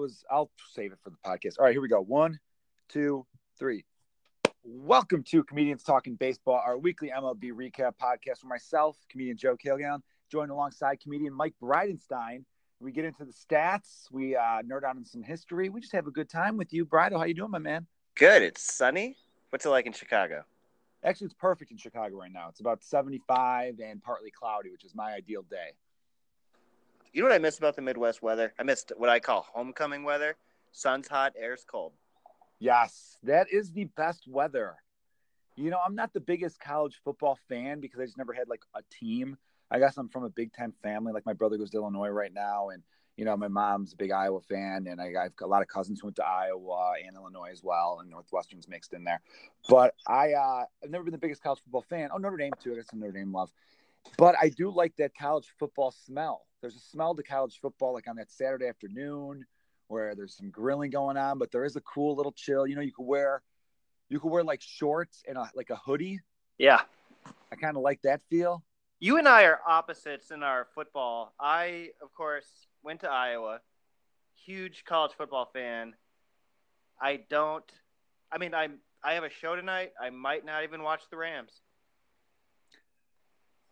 was. I'll save it for the podcast. All right, here we go. One, two, three. Welcome to Comedians Talking Baseball, our weekly MLB recap podcast with myself, comedian Joe Kilgallen, joined alongside comedian Mike Bridenstine. We get into the stats. We uh, nerd out on some history. We just have a good time with you, Brido. How you doing, my man? Good. It's sunny. What's it like in Chicago? Actually, it's perfect in Chicago right now. It's about 75 and partly cloudy, which is my ideal day. You know what I miss about the Midwest weather? I missed what I call homecoming weather. Sun's hot, air's cold. Yes, that is the best weather. You know, I'm not the biggest college football fan because I just never had like a team. I guess I'm from a Big Ten family. Like my brother goes to Illinois right now, and you know my mom's a big Iowa fan, and I, have got a lot of cousins who went to Iowa and Illinois as well, and Northwestern's mixed in there. But I, uh, I've never been the biggest college football fan. Oh, Notre Dame too. I got some Notre Dame love, but I do like that college football smell. There's a smell to college football, like on that Saturday afternoon where there's some grilling going on, but there is a cool little chill. You know, you could wear, you could wear like shorts and a, like a hoodie. Yeah, I kind of like that feel. You and I are opposites in our football. I, of course, went to Iowa. Huge college football fan. I don't. I mean, I'm. I have a show tonight. I might not even watch the Rams.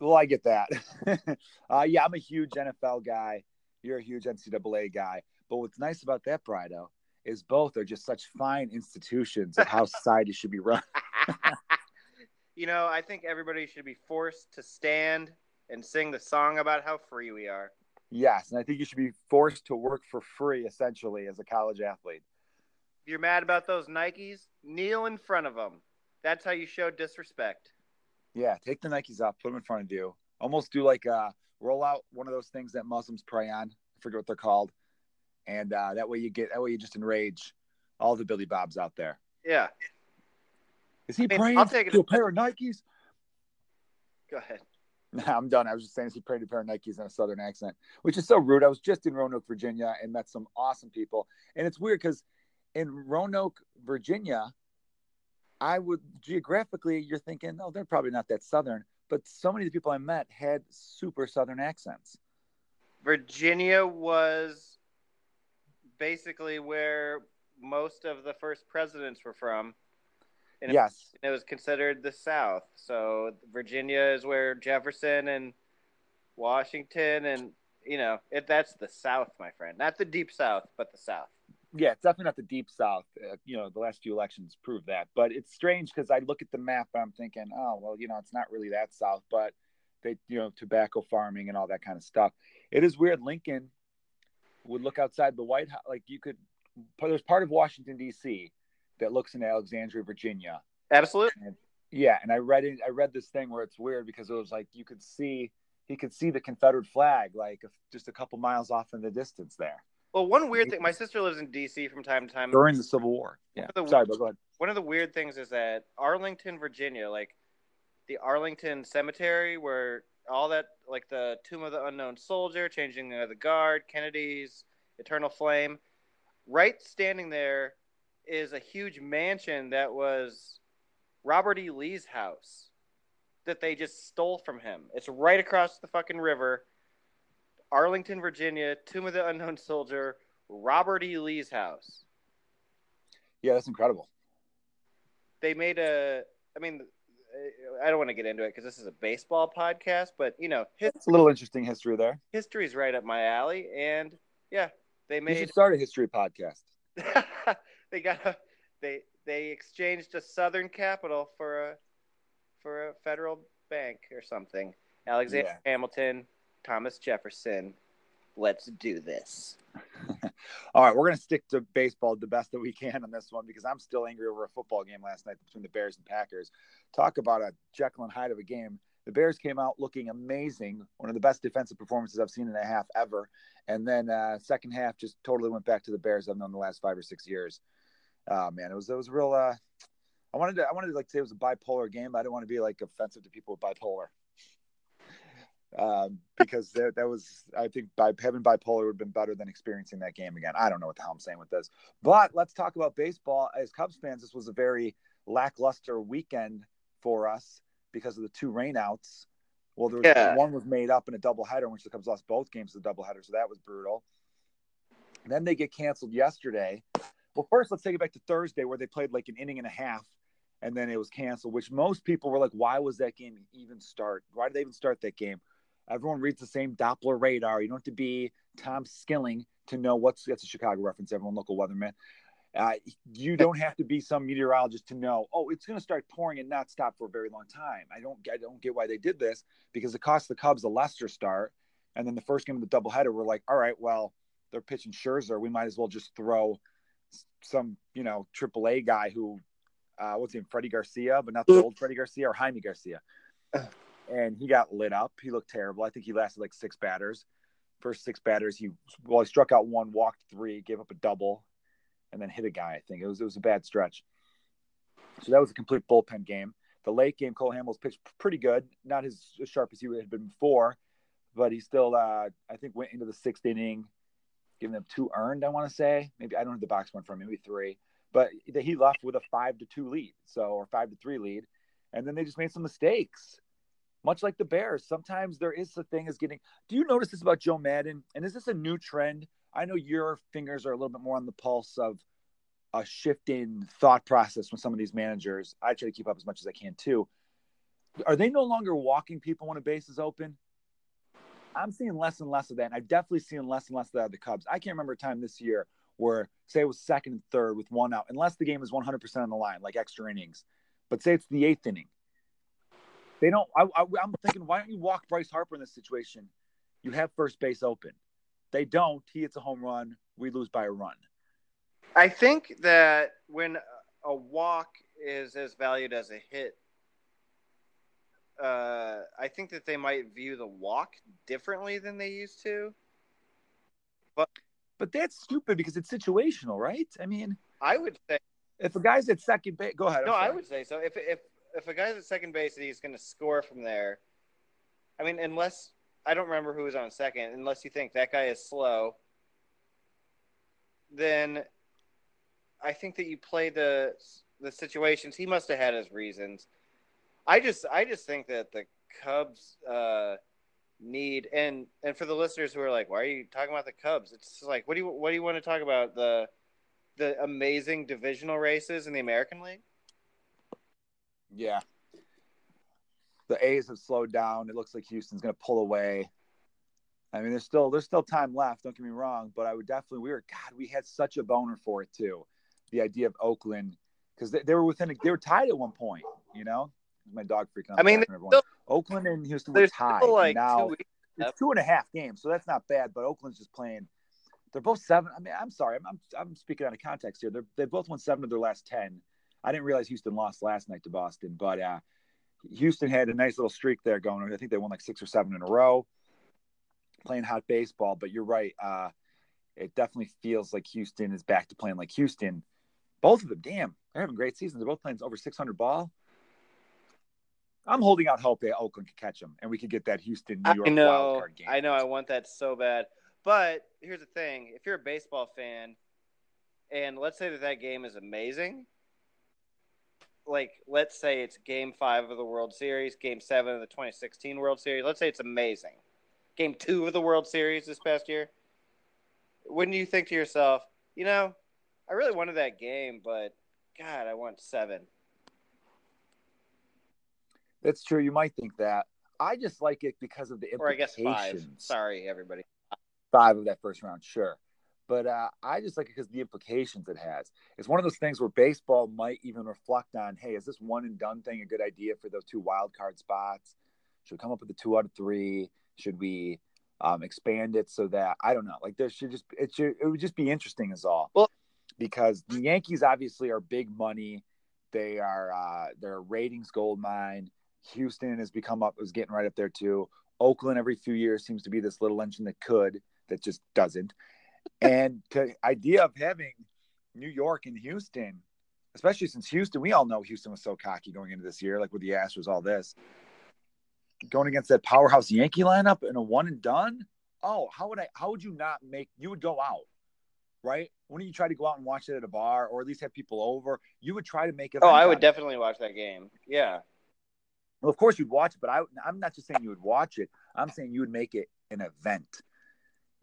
Well, I get that. uh, yeah, I'm a huge NFL guy. You're a huge NCAA guy. But what's nice about that, Brido, is both are just such fine institutions of how society should be run. you know, I think everybody should be forced to stand and sing the song about how free we are. Yes, and I think you should be forced to work for free, essentially, as a college athlete. If you're mad about those Nikes, kneel in front of them. That's how you show disrespect. Yeah, take the Nikes off, put them in front of you. Almost do like a roll out one of those things that Muslims pray on. I forget what they're called. And uh, that way you get that way you just enrage all the Billy Bobs out there. Yeah. Is he I mean, praying to a pair of Nikes? Go ahead. Nah, I'm done. I was just saying, he to a pair of Nikes in a Southern accent, which is so rude. I was just in Roanoke, Virginia, and met some awesome people. And it's weird because in Roanoke, Virginia, I would geographically, you're thinking, oh, they're probably not that Southern. But so many of the people I met had super Southern accents. Virginia was basically where most of the first presidents were from. And yes. It, it was considered the South. So Virginia is where Jefferson and Washington and, you know, it, that's the South, my friend. Not the deep South, but the South yeah, it's definitely not the deep south. Uh, you know, the last few elections prove that. But it's strange because I look at the map and I'm thinking, oh, well, you know, it's not really that south, but they, you know, tobacco farming and all that kind of stuff. It is weird. Lincoln would look outside the White House, like you could. There's part of Washington D.C. that looks into Alexandria, Virginia. Absolutely. And, yeah, and I read it. I read this thing where it's weird because it was like you could see he could see the Confederate flag like just a couple miles off in the distance there. Well, one weird thing. My sister lives in D.C. from time to time during the Civil War. Yeah. The, Sorry, but go ahead. One of the weird things is that Arlington, Virginia, like the Arlington Cemetery, where all that, like the Tomb of the Unknown Soldier, Changing of the Guard, Kennedy's Eternal Flame, right standing there is a huge mansion that was Robert E. Lee's house that they just stole from him. It's right across the fucking river Arlington, Virginia, Tomb of the Unknown Soldier, Robert E. Lee's house. Yeah, that's incredible. They made a. I mean, I don't want to get into it because this is a baseball podcast, but you know, it's a little interesting history there. History's right up my alley, and yeah, they made. You should start a history podcast. they got a, they they exchanged a Southern capital for a for a federal bank or something. Alexander yeah. Hamilton Thomas Jefferson. Let's do this. All right, we're going to stick to baseball the best that we can on this one because I'm still angry over a football game last night between the Bears and Packers. Talk about a Jekyll and Hyde of a game. The Bears came out looking amazing, one of the best defensive performances I've seen in a half ever. And then uh, second half just totally went back to the Bears I've known the last five or six years. Uh, man, it was it was real. Uh, I wanted to I wanted to like say it was a bipolar game, but I didn't want to be like offensive to people with bipolar um, because that, that was I think by having bipolar would have been better than experiencing that game again. I don't know what the hell I'm saying with this, but let's talk about baseball. As Cubs fans, this was a very lackluster weekend for us because of the two rainouts. Well, there was, yeah. one was made up in a doubleheader in which the Cubs lost both games of the doubleheader, so that was brutal. Then they get canceled yesterday. Well, first, let's take it back to Thursday where they played like an inning and a half and then it was canceled, which most people were like, why was that game even start? Why did they even start that game? Everyone reads the same Doppler radar. You don't have to be Tom Skilling to know what's that's a Chicago reference, everyone, local weatherman. Uh, you don't have to be some meteorologist to know, oh, it's going to start pouring and not stop for a very long time. I don't, I don't get why they did this because it cost the Cubs a Lester start. And then the first game of the doubleheader, we're like, all right, well, they're pitching Scherzer. We might as well just throw some, you know, AAA guy who, uh, what's his name, Freddie Garcia, but not the old Freddie Garcia or Jaime Garcia. And he got lit up. He looked terrible. I think he lasted like six batters. First six batters, he well, he struck out one, walked three, gave up a double, and then hit a guy. I think it was it was a bad stretch. So that was a complete bullpen game. The late game, Cole Hamels pitched pretty good, not as, sharp as he had been before, but he still, uh, I think, went into the sixth inning, giving them two earned. I want to say maybe I don't know the box one from maybe three, but he left with a five to two lead, so or five to three lead, and then they just made some mistakes. Much like the Bears, sometimes there is a thing as getting. Do you notice this about Joe Maddon? And is this a new trend? I know your fingers are a little bit more on the pulse of a shift in thought process from some of these managers. I try to keep up as much as I can too. Are they no longer walking people when a base is open? I'm seeing less and less of that. And I've definitely seen less and less of that of the Cubs. I can't remember a time this year where, say, it was second and third with one out, unless the game is 100% on the line, like extra innings. But say it's the eighth inning. They don't. I, I, I'm thinking, why don't you walk Bryce Harper in this situation? You have first base open. They don't. He hits a home run. We lose by a run. I think that when a walk is as valued as a hit, uh, I think that they might view the walk differently than they used to. But but that's stupid because it's situational, right? I mean, I would say if a guy's at second base, go ahead. No. I would say so. If if if a guy's at second base and he's going to score from there, I mean, unless I don't remember who was on second, unless you think that guy is slow, then I think that you play the the situations. He must have had his reasons. I just I just think that the Cubs uh, need and and for the listeners who are like, why are you talking about the Cubs? It's like, what do you what do you want to talk about the the amazing divisional races in the American League? Yeah, the A's have slowed down. It looks like Houston's going to pull away. I mean, there's still there's still time left. Don't get me wrong, but I would definitely we were God, we had such a boner for it too. The idea of Oakland because they, they, were within a, they were tied at one point. You know, my dog freaking out. I mean, still, Oakland and Houston were tied. Like now two it's two and a half games, so that's not bad. But Oakland's just playing. They're both seven. I mean, I'm sorry, I'm I'm, I'm speaking out of context here. They're they both won seven of their last ten. I didn't realize Houston lost last night to Boston, but uh, Houston had a nice little streak there going. I think they won like six or seven in a row playing hot baseball. But you're right. Uh, it definitely feels like Houston is back to playing like Houston. Both of them, damn, they're having great seasons. They're both playing over 600 ball. I'm holding out hope that Oakland could catch them and we could get that Houston New York I know, wild card game. I know, I want that so bad. But here's the thing: if you're a baseball fan, and let's say that that game is amazing, like let's say it's Game Five of the World Series, Game Seven of the 2016 World Series. Let's say it's amazing game two of the World Series this past year, wouldn't you think to yourself, you know, I really wanted that game, but God, I want seven. That's true. You might think that. I just like it because of the implications. Or I guess five. Sorry, everybody. Five of that first round, sure. But uh, I just like it because the implications it has. It's one of those things where baseball might even reflect on, hey, is this one and done thing a good idea for those two wild card spots? Should we come up with a two out of three? Should we um, expand it so that I don't know? Like there should just it should it would just be interesting as all. Well, because the Yankees obviously are big money. They are uh, they're ratings gold mine. Houston has become up is getting right up there too. Oakland every few years seems to be this little engine that could that just doesn't. And the idea of having New York and Houston, especially since Houston, we all know Houston was so cocky going into this year, like with the Astros, all this going against that powerhouse Yankee lineup in a one and done. Oh, how would I? How would you not make? You would go out, right? Wouldn't you try to go out and watch it at a bar, or at least have people over? You would try to make it. Oh, I would definitely watch that game. Yeah. Well, of course you'd watch it, but I, I'm not just saying you would watch it. I'm saying you would make it an event.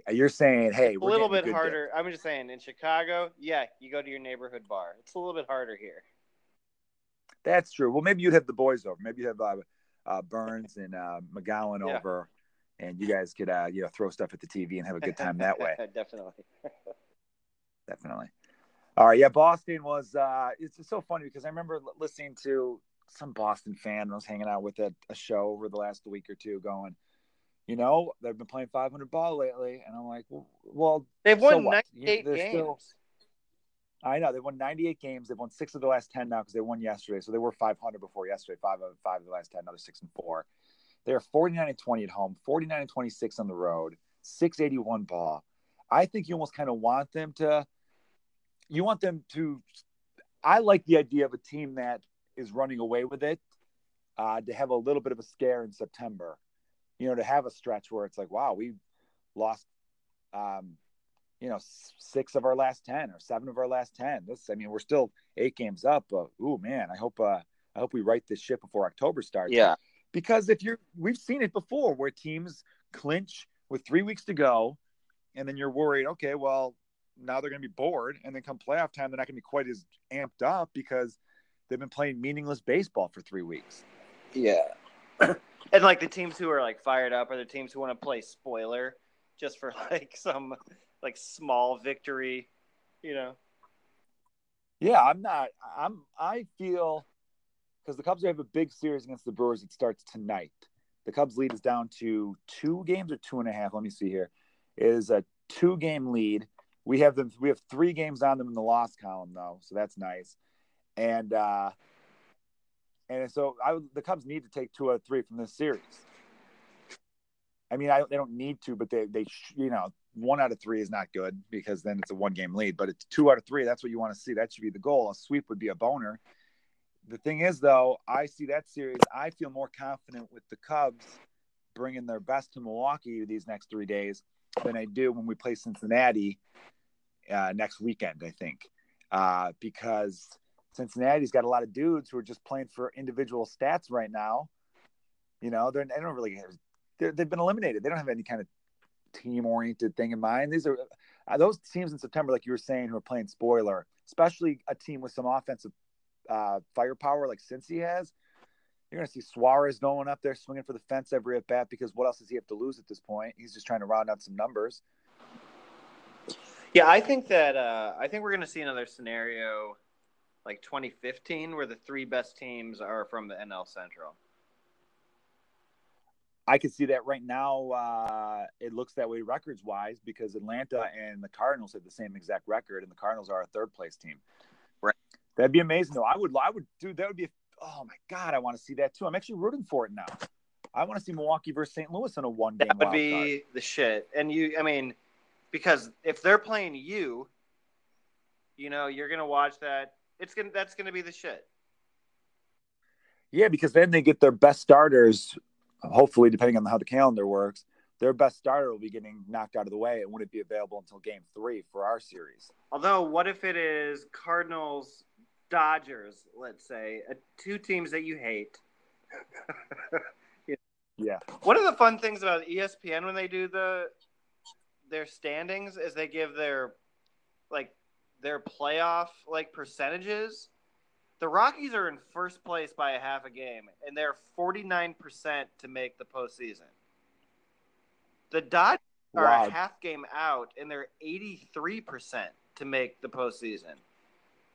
You're saying, hey, a little bit harder. I'm just saying, in Chicago, yeah, you go to your neighborhood bar. It's a little bit harder here. That's true. Well, maybe you'd have the boys over. Maybe you have uh, uh, Burns and uh, McGowan Yeah. over, and you guys could uh, you know throw stuff at the TV and have a good time that way. Definitely. Definitely. All right. Yeah, Boston was. uh It's so funny because I remember listening to some Boston fan I was hanging out with at a show over the last week or two, going, you know, they've been playing 500 ball lately, and I'm like, well, They've won what? 98 They're games. still- I know they won 98 games. They've won six of the last 10 now because they won yesterday. So they were 500 before yesterday. Five of five of the last 10. Another six and four. They are 49 and 20 at home, 49 and 26 on the road, 681 ball. I think you almost kind of want them to. You want them to. I like the idea of a team that is running away with it. Uh, to have a little bit of a scare in September, you know, to have a stretch where it's like, wow, we lost um, you know, six of our last ten or seven of our last ten. This, I mean, we're still eight games up. But oh man, I hope, uh, I hope we write this ship before October starts. Yeah. because if you're, we've seen it before where teams clinch with three weeks to go, and then you're worried. Okay, well, now they're going to be bored, and then come playoff time, they're not going to be quite as amped up because they've been playing meaningless baseball for three weeks. Yeah. and like the teams who are like fired up are the teams who want to play spoiler just for like some like small victory, you know. Yeah, I'm not. I'm. I feel because the Cubs have a big series against the Brewers. It starts tonight. The Cubs lead is down to two games or two and a half. Let me see here. It is a two game lead. We have them. We have three games on them in the loss column though, so that's nice. And uh and so I would, the Cubs need to take two out of three from this series. I mean, I, they don't need to, but they they you know one out of three is not good because then it's a one game lead. But it's two out of three. That's what you want to see. That should be the goal. A sweep would be a boner. The thing is, though, I see that series. I feel more confident with the Cubs bringing their best to Milwaukee these next three days than I do when we play Cincinnati uh, next weekend. I think uh, because Cincinnati's got a lot of dudes who are just playing for individual stats right now. You know, they're they don't really they're, they've been eliminated. They don't have any kind of team oriented thing in mind. These are uh, those teams in September, like you were saying, who are playing spoiler, especially a team with some offensive uh, firepower like Cincy has. You're going to see Suarez going up there swinging for the fence every at bat because what else does he have to lose at this point? He's just trying to round out some numbers. Yeah, I think that uh, I think we're going to see another scenario like 2015 where the three best teams are from the NL Central. I can see that right now. Uh, it looks that way records wise because Atlanta and the Cardinals have the same exact record, and the Cardinals are a third place team. Right. That'd be amazing, though. I would, I would, dude. That would be. Oh my god, I want to see that too. I'm actually rooting for it now. I want to see Milwaukee versus St. Louis in a one game. That would be the shit. And you, I mean, because if they're playing you, you know, you're going to watch that. It's gonna that's going to be the shit. Yeah, because then they get their best starters. Hopefully, depending on how the calendar works, their best starter will be getting knocked out of the way and wouldn't be available until Game Three for our series. Although, what if it is Cardinals, Dodgers, let's say, uh, two teams that you hate? Yeah, One of the fun things about ESPN when they do the their standings is they give their like their playoff like percentages. The Rockies are in first place by a half a game, and they're forty nine percent to make the postseason. The Dodgers are a half game out, and they're eighty three percent to make the postseason.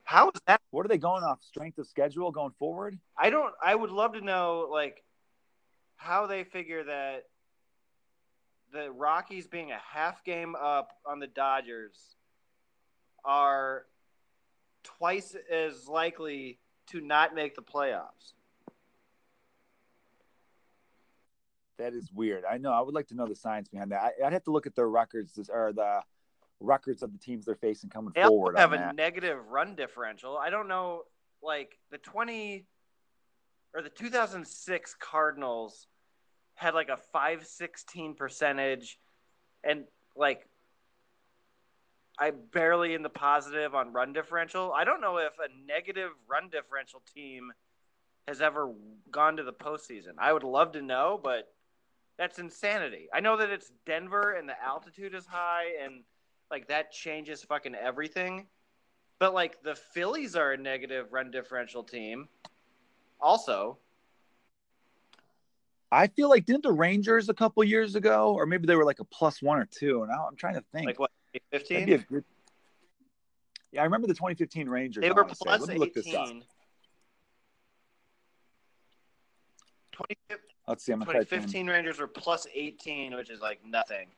How is that? What are they going off? Strength of schedule going forward? I don't. I would love to know like how they figure that the Rockies being a half game up on the Dodgers are twice as likely to not make the playoffs. That is weird. I know. I would like to know the science behind that. I, I'd have to look at their records or the records of the teams they're facing coming forward. They forward. have a that. negative run differential. I don't know, like the twenty or the two thousand six Cardinals had like a five sixteen percentage, and like I barely in the positive on run differential. I don't know if a negative run differential team has ever gone to the postseason. I would love to know, but That's insanity. I know that it's Denver and the altitude is high and like that changes fucking everything. But like the Phillies are a negative run differential team. Also, I feel like didn't the Rangers a couple years ago, or maybe they were like a plus one or two. Now I'm trying to think. like what, That'd 15? good- Yeah, I remember the 2015 Rangers. They were wanna plus Let me look this up. 18. 20, Let's see. I'm gonna type in- 2015 Rangers were plus 18, which is like nothing.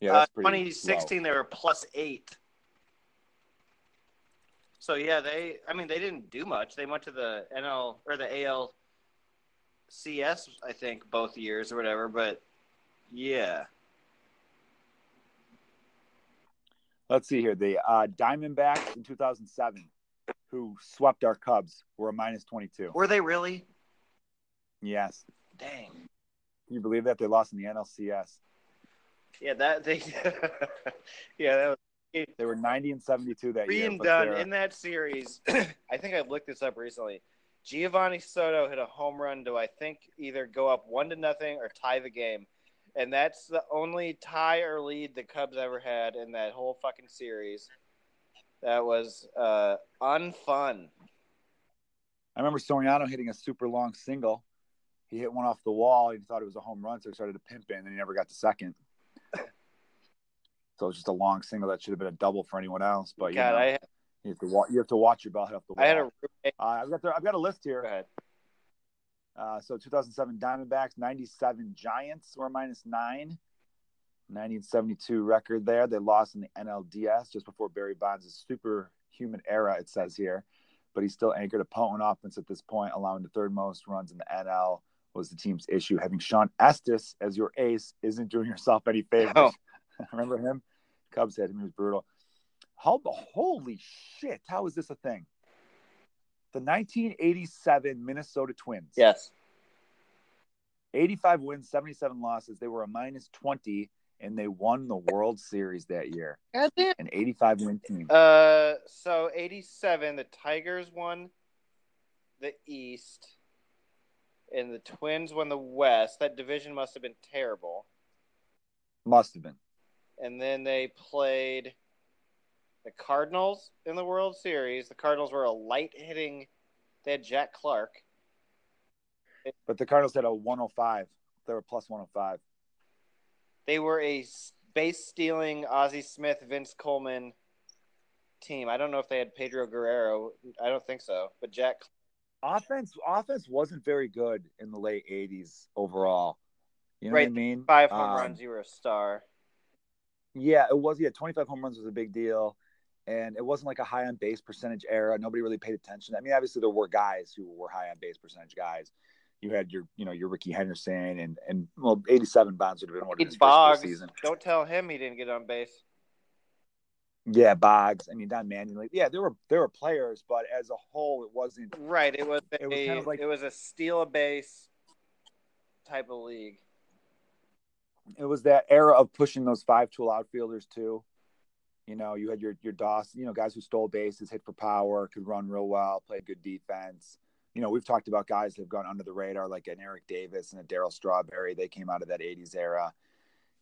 Yeah, Uh, that's pretty 2016 they were plus eight. So yeah, they. I mean, they didn't do much. They went to the NL or the AL. CS, I think, both years or whatever. But yeah, Let's see here. The uh, Diamondbacks in 2007, who swept our Cubs, were a minus 22. were they really? Yes. Dang. Can you believe that they lost in the NLCS? Yeah, that they. yeah, that was They were 90 and 72 that year. being done in that series. I think I've looked this up recently. Geovany Soto hit a home run to I think either go up one to nothing or tie the game, and that's the only tie or lead the Cubs ever had in that whole fucking series. That was uh, unfun. I remember Soriano hitting a super long single. He hit one off the wall. He thought it was a home run, so he started to pimp it, and then he never got to second. So it was just a long single that should have been a double for anyone else. But you, know, I you have to wa- you have to watch your ball hit off the wall. I had a roommate. uh, I've got the, I've got a list Go here. Uh, so 2007 Diamondbacks, 97 Giants were minus nine. 1972 record there. They lost in the NLDS just before Barry Bonds' superhuman era, it says here. But he still anchored a potent offense at this point, allowing the third most runs in the NL was the team's issue. Having Shawn Estes as your ace isn't doing yourself any favors. No. Remember him? Cubs had him. He was brutal. How, holy shit. How is this a thing? The 1987 Minnesota Twins. Yes. 85 wins, 77 losses. They were a minus 20, and they won the World Series that year. God damn. An 85 win team. Uh, so '87, the Tigers won the East, and the Twins won the West. That division must have been terrible. Must have been. And then they played the Cardinals in the World Series. The Cardinals were a light hitting. They had Jack Clark. But the Cardinals had a 105. They were plus 105. They were a base stealing Ozzie Smith, Vince Coleman team. I don't know if they had Pedro Guerrero. I don't think so. But Jack Offense offense wasn't very good in the late 80s overall. You know Right. what I mean? five home Um, runs. You were a star. Yeah, it was. Yeah, 25 home runs was a big deal. And it wasn't like a high on base percentage era. Nobody really paid attention. I mean, obviously there were guys who were high on base percentage guys. You had your, you know, your Rickey Henderson and and well, 87 Bonds would have been one of his It's first Boggs. season. Don't tell him he didn't get on base. Yeah, Boggs. I mean, Don Manning. Yeah, there were there were players, but as a whole, it wasn't. Right. It was a It was kind of like- it was a steal a base type of league. It was that era of pushing those five tool outfielders too. You know, you had your your Dawson, you know, guys who stole bases, hit for power, could run real well, played good defense. You know, we've talked about guys that have gone under the radar, like an Eric Davis and a Darryl Strawberry. They came out of that '80s era,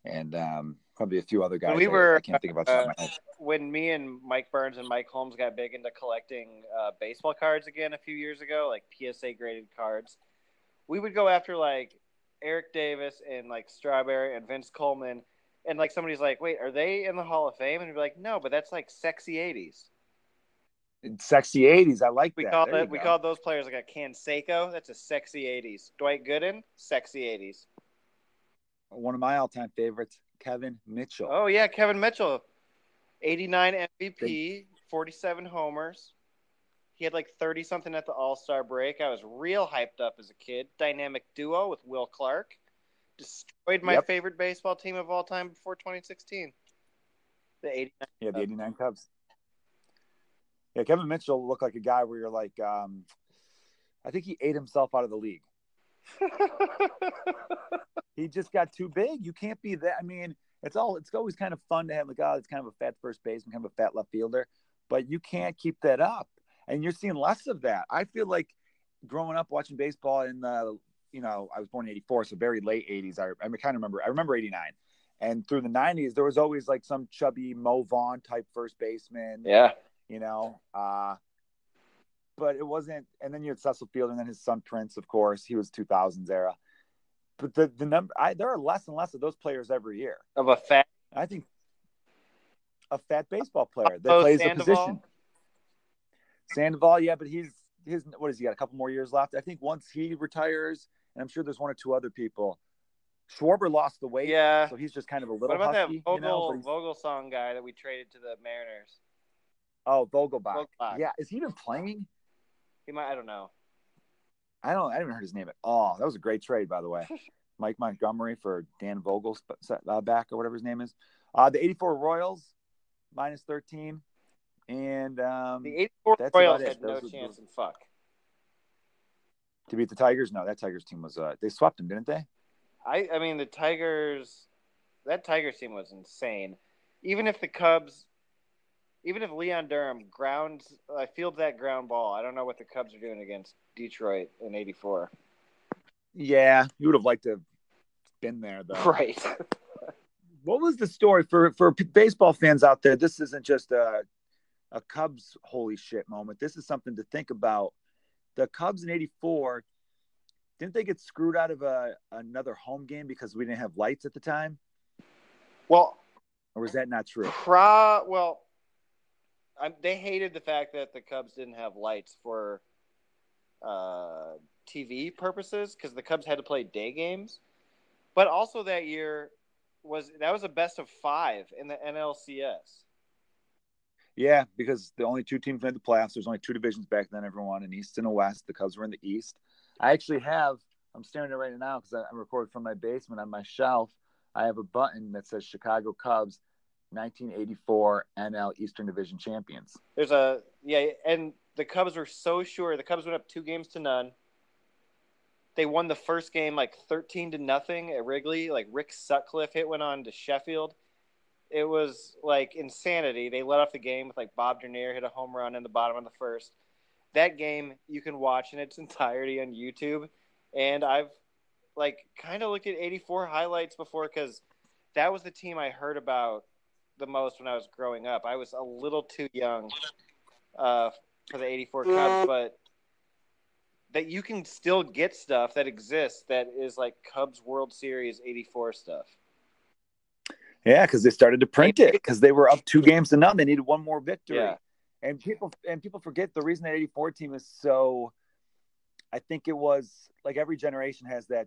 and um, probably a few other guys. we were, I, can't think about. the top of my head. When me and Mike Burns and Mike Holmes got big into collecting uh, baseball cards again a few years ago, like PSA graded cards, we would go after like Eric Davis and like Strawberry and Vince Coleman. And like somebody's like, wait, are they in the Hall of Fame? And we're like, no, but that's like sexy '80s. Sexy '80s. I like We that. call There. We go. called those players like a Canseco. That's a sexy '80s. Dwight Gooden, sexy '80s. one of my all-time favorites, Kevin Mitchell. Oh yeah, Kevin Mitchell, '89 MVP, 47 homers. He had like 30 something at the All Star break. I was real hyped up as a kid. Dynamic duo with Will Clark. Destroyed my Yep. favorite baseball team of all time before 2016. The 89. Yeah, the '89 Cubs. Yeah, Kevin Mitchell looked like a guy where you're like, um, I think he ate himself out of the league. He just got too big. You can't be that. I mean, it's all. It's always kind of fun to have like, oh, it's kind of a fat first baseman, kind of a fat left fielder, but you can't keep that up. And you're seeing less of that. I feel like growing up watching baseball in the you know, I was born in '84, so very late '80s. I, I kind of remember. I remember '89, and through the '90s, there was always like some chubby Mo Vaughn type first baseman. Yeah. You know, uh, but it wasn't. And then you had Cecil Field, and then his son Prince, of course. He was 2000s era. But the the number, I, there are less and less of those players every year. Of a fat. I think a fat baseball player that Oh, plays Sandoval? a position. Sandoval, yeah, but he's his what has he got? A couple more years left. I think once he retires, and I'm sure there's one or two other people. Schwarber lost the weight, Yeah. so he's just kind of a little What about husky, that Vogel you know. but he's- Vogel song guy that we traded to the Mariners? oh, Vogelbach. Vogelbach. Yeah, is he even playing? He might. I don't know. I don't. I haven't even heard his name at all. That was a great trade, by the way. Mike Montgomery for Dan Vogel uh, back or whatever his name is. Uh, the '84 Royals minus 13, and um, The '84 Royals had no Those chance in fuck. to beat the Tigers. No, that Tigers team was. Uh, they swept them, didn't they? I. I mean, the Tigers. That Tigers team was insane. Even if the Cubs, even if Leon Durham grounds, uh, fields that ground ball, I don't know what the Cubs are doing against Detroit in '84. Yeah, you would have liked to have been there, though. Right. What was the story for for baseball fans out there? This isn't just a a Cubs holy shit moment. This is something to think about. The Cubs in '84 didn't they get screwed out of a another home game because we didn't have lights at the time, well, or was that not true? Pro, well, i they hated the fact that the Cubs didn't have lights for uh, TV purposes because the Cubs had to play day games. But also that year was that was a best of five in the NLCS. Yeah, because the only two teams made the playoffs. There's only two divisions back then. Everyone an East and a West. The Cubs were in the East. I actually have. I'm staring at it right now because I'm recording from my basement on my shelf. I have a button that says Chicago Cubs, 1984 NL Eastern Division champions. There's a yeah, and the Cubs were so sure. The Cubs went up two games to none. They won the first game like 13 to nothing at Wrigley. Like Rick Sutcliffe hit one on to Sheffield. It was like insanity. They let off the game with like Bob Dernier hit a home run in the bottom of the first. That game you can watch in its entirety on YouTube, and I've like kind of looked at 84 highlights before because that was the team I heard about the most when I was growing up. I was a little too young uh, for the 84 Cubs, but that you can still get stuff that exists that is like Cubs World Series 84 stuff. Yeah, because they started to print it because they were up two games to none. They needed one more victory. Yeah. And people and people forget the reason that 84 team is so I think it was like every generation has that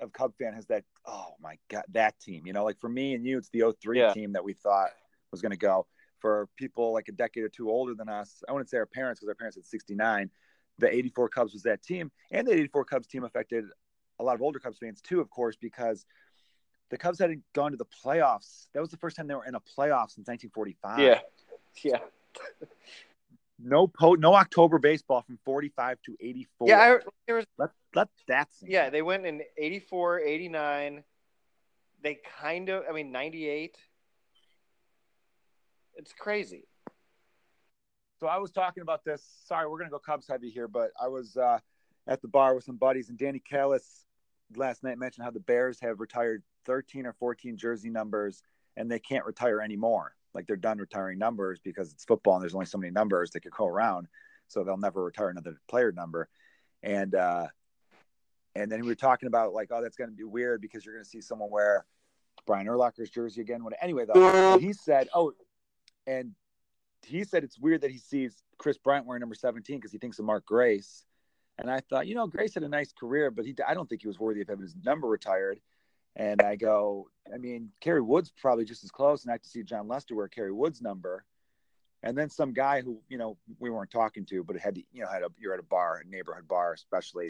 of Cub fan has that, oh my God, that team. You know, like for me and you, it's the 03 Yeah. team that we thought was gonna go. For people like a decade or two older than us, I wouldn't say our parents because our parents had 69. The 84 Cubs was that team. And the 84 Cubs team affected a lot of older Cubs fans too, of course, because the Cubs hadn't gone to the playoffs. That was the first time they were in a playoff since 1945. Yeah. Yeah. No po- no October baseball from 45 to 84. Yeah. I, there was, let let that sink. yeah. They went in 84, 89. They kind of, I mean, 98. It's crazy. So I was talking about this. Sorry, we're gonna go Cubs heavy here, but I was uh, at the bar with some buddies, and Danny Callis last night mentioned how the Bears have retired 13 or 14 jersey numbers, and they can't retire anymore. Like they're done retiring numbers because it's football, and there's only so many numbers that could go around, so they'll never retire another player number. And uh, and then we were talking about like, oh, that's gonna be weird because you're gonna see someone wear Brian Urlacher's jersey again. When anyway, though, he said, oh, and he said it's weird that he sees Kris Bryant wearing number 17 because he thinks of Mark Grace. And I thought, you know, Grace had a nice career, but he I don't think he was worthy of having his number retired. And I go, I mean, Kerry Wood's probably just as close, and I have to see Jon Lester wear Kerry Wood's number. And then some guy who, you know, we weren't talking to, but it had to, you know, had a you're at a bar, a neighborhood bar, especially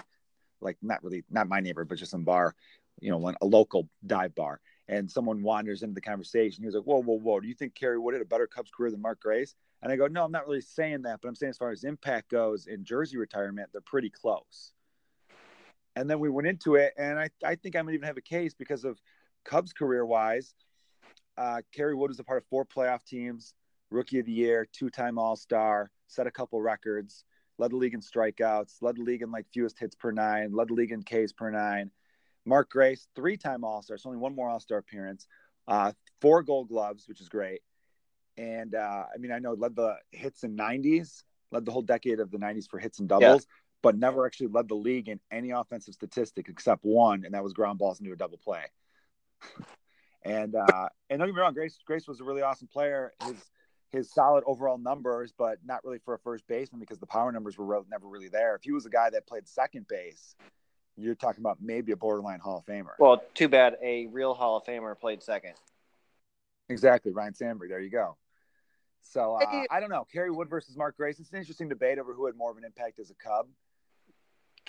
like not really not my neighborhood, but just some bar, you know, a local dive bar. And someone wanders into the conversation. He was like, Whoa, whoa, whoa. Do you think Kerry Wood had a better Cubs career than Mark Grace? And I go, No, I'm not really saying that, but I'm saying as far as impact goes in jersey retirement, they're pretty close. And then we went into it, and I, I think I might even have a case because of Cubs career wise. Uh, Kerry Wood was a part of four playoff teams, rookie of the year, two time All Star, set a couple records. led the league in strikeouts, led the league in like fewest hits per nine, led the league in Ks per nine. Mark Grace, three time All Star, so only one more All Star appearance, uh, four gold gloves, which is great. And uh, I mean, I know led the hits in 90s, led the whole decade of the 90s for hits and doubles, yeah. But never actually led the league in any offensive statistic except one, and that was ground balls into a double play. and uh, and don't get me wrong, Grace Grace was a really awesome player. His his solid overall numbers, but not really for a first baseman because the power numbers were re- never really there. If he was a guy that played second base, you're talking about maybe a borderline Hall of Famer. Well, too bad a real Hall of Famer played second. Exactly, Ryne Sandberg. There you go. So uh, I don't know, Kerry Wood versus Mark Grace. It's an interesting debate over who had more of an impact as a Cub.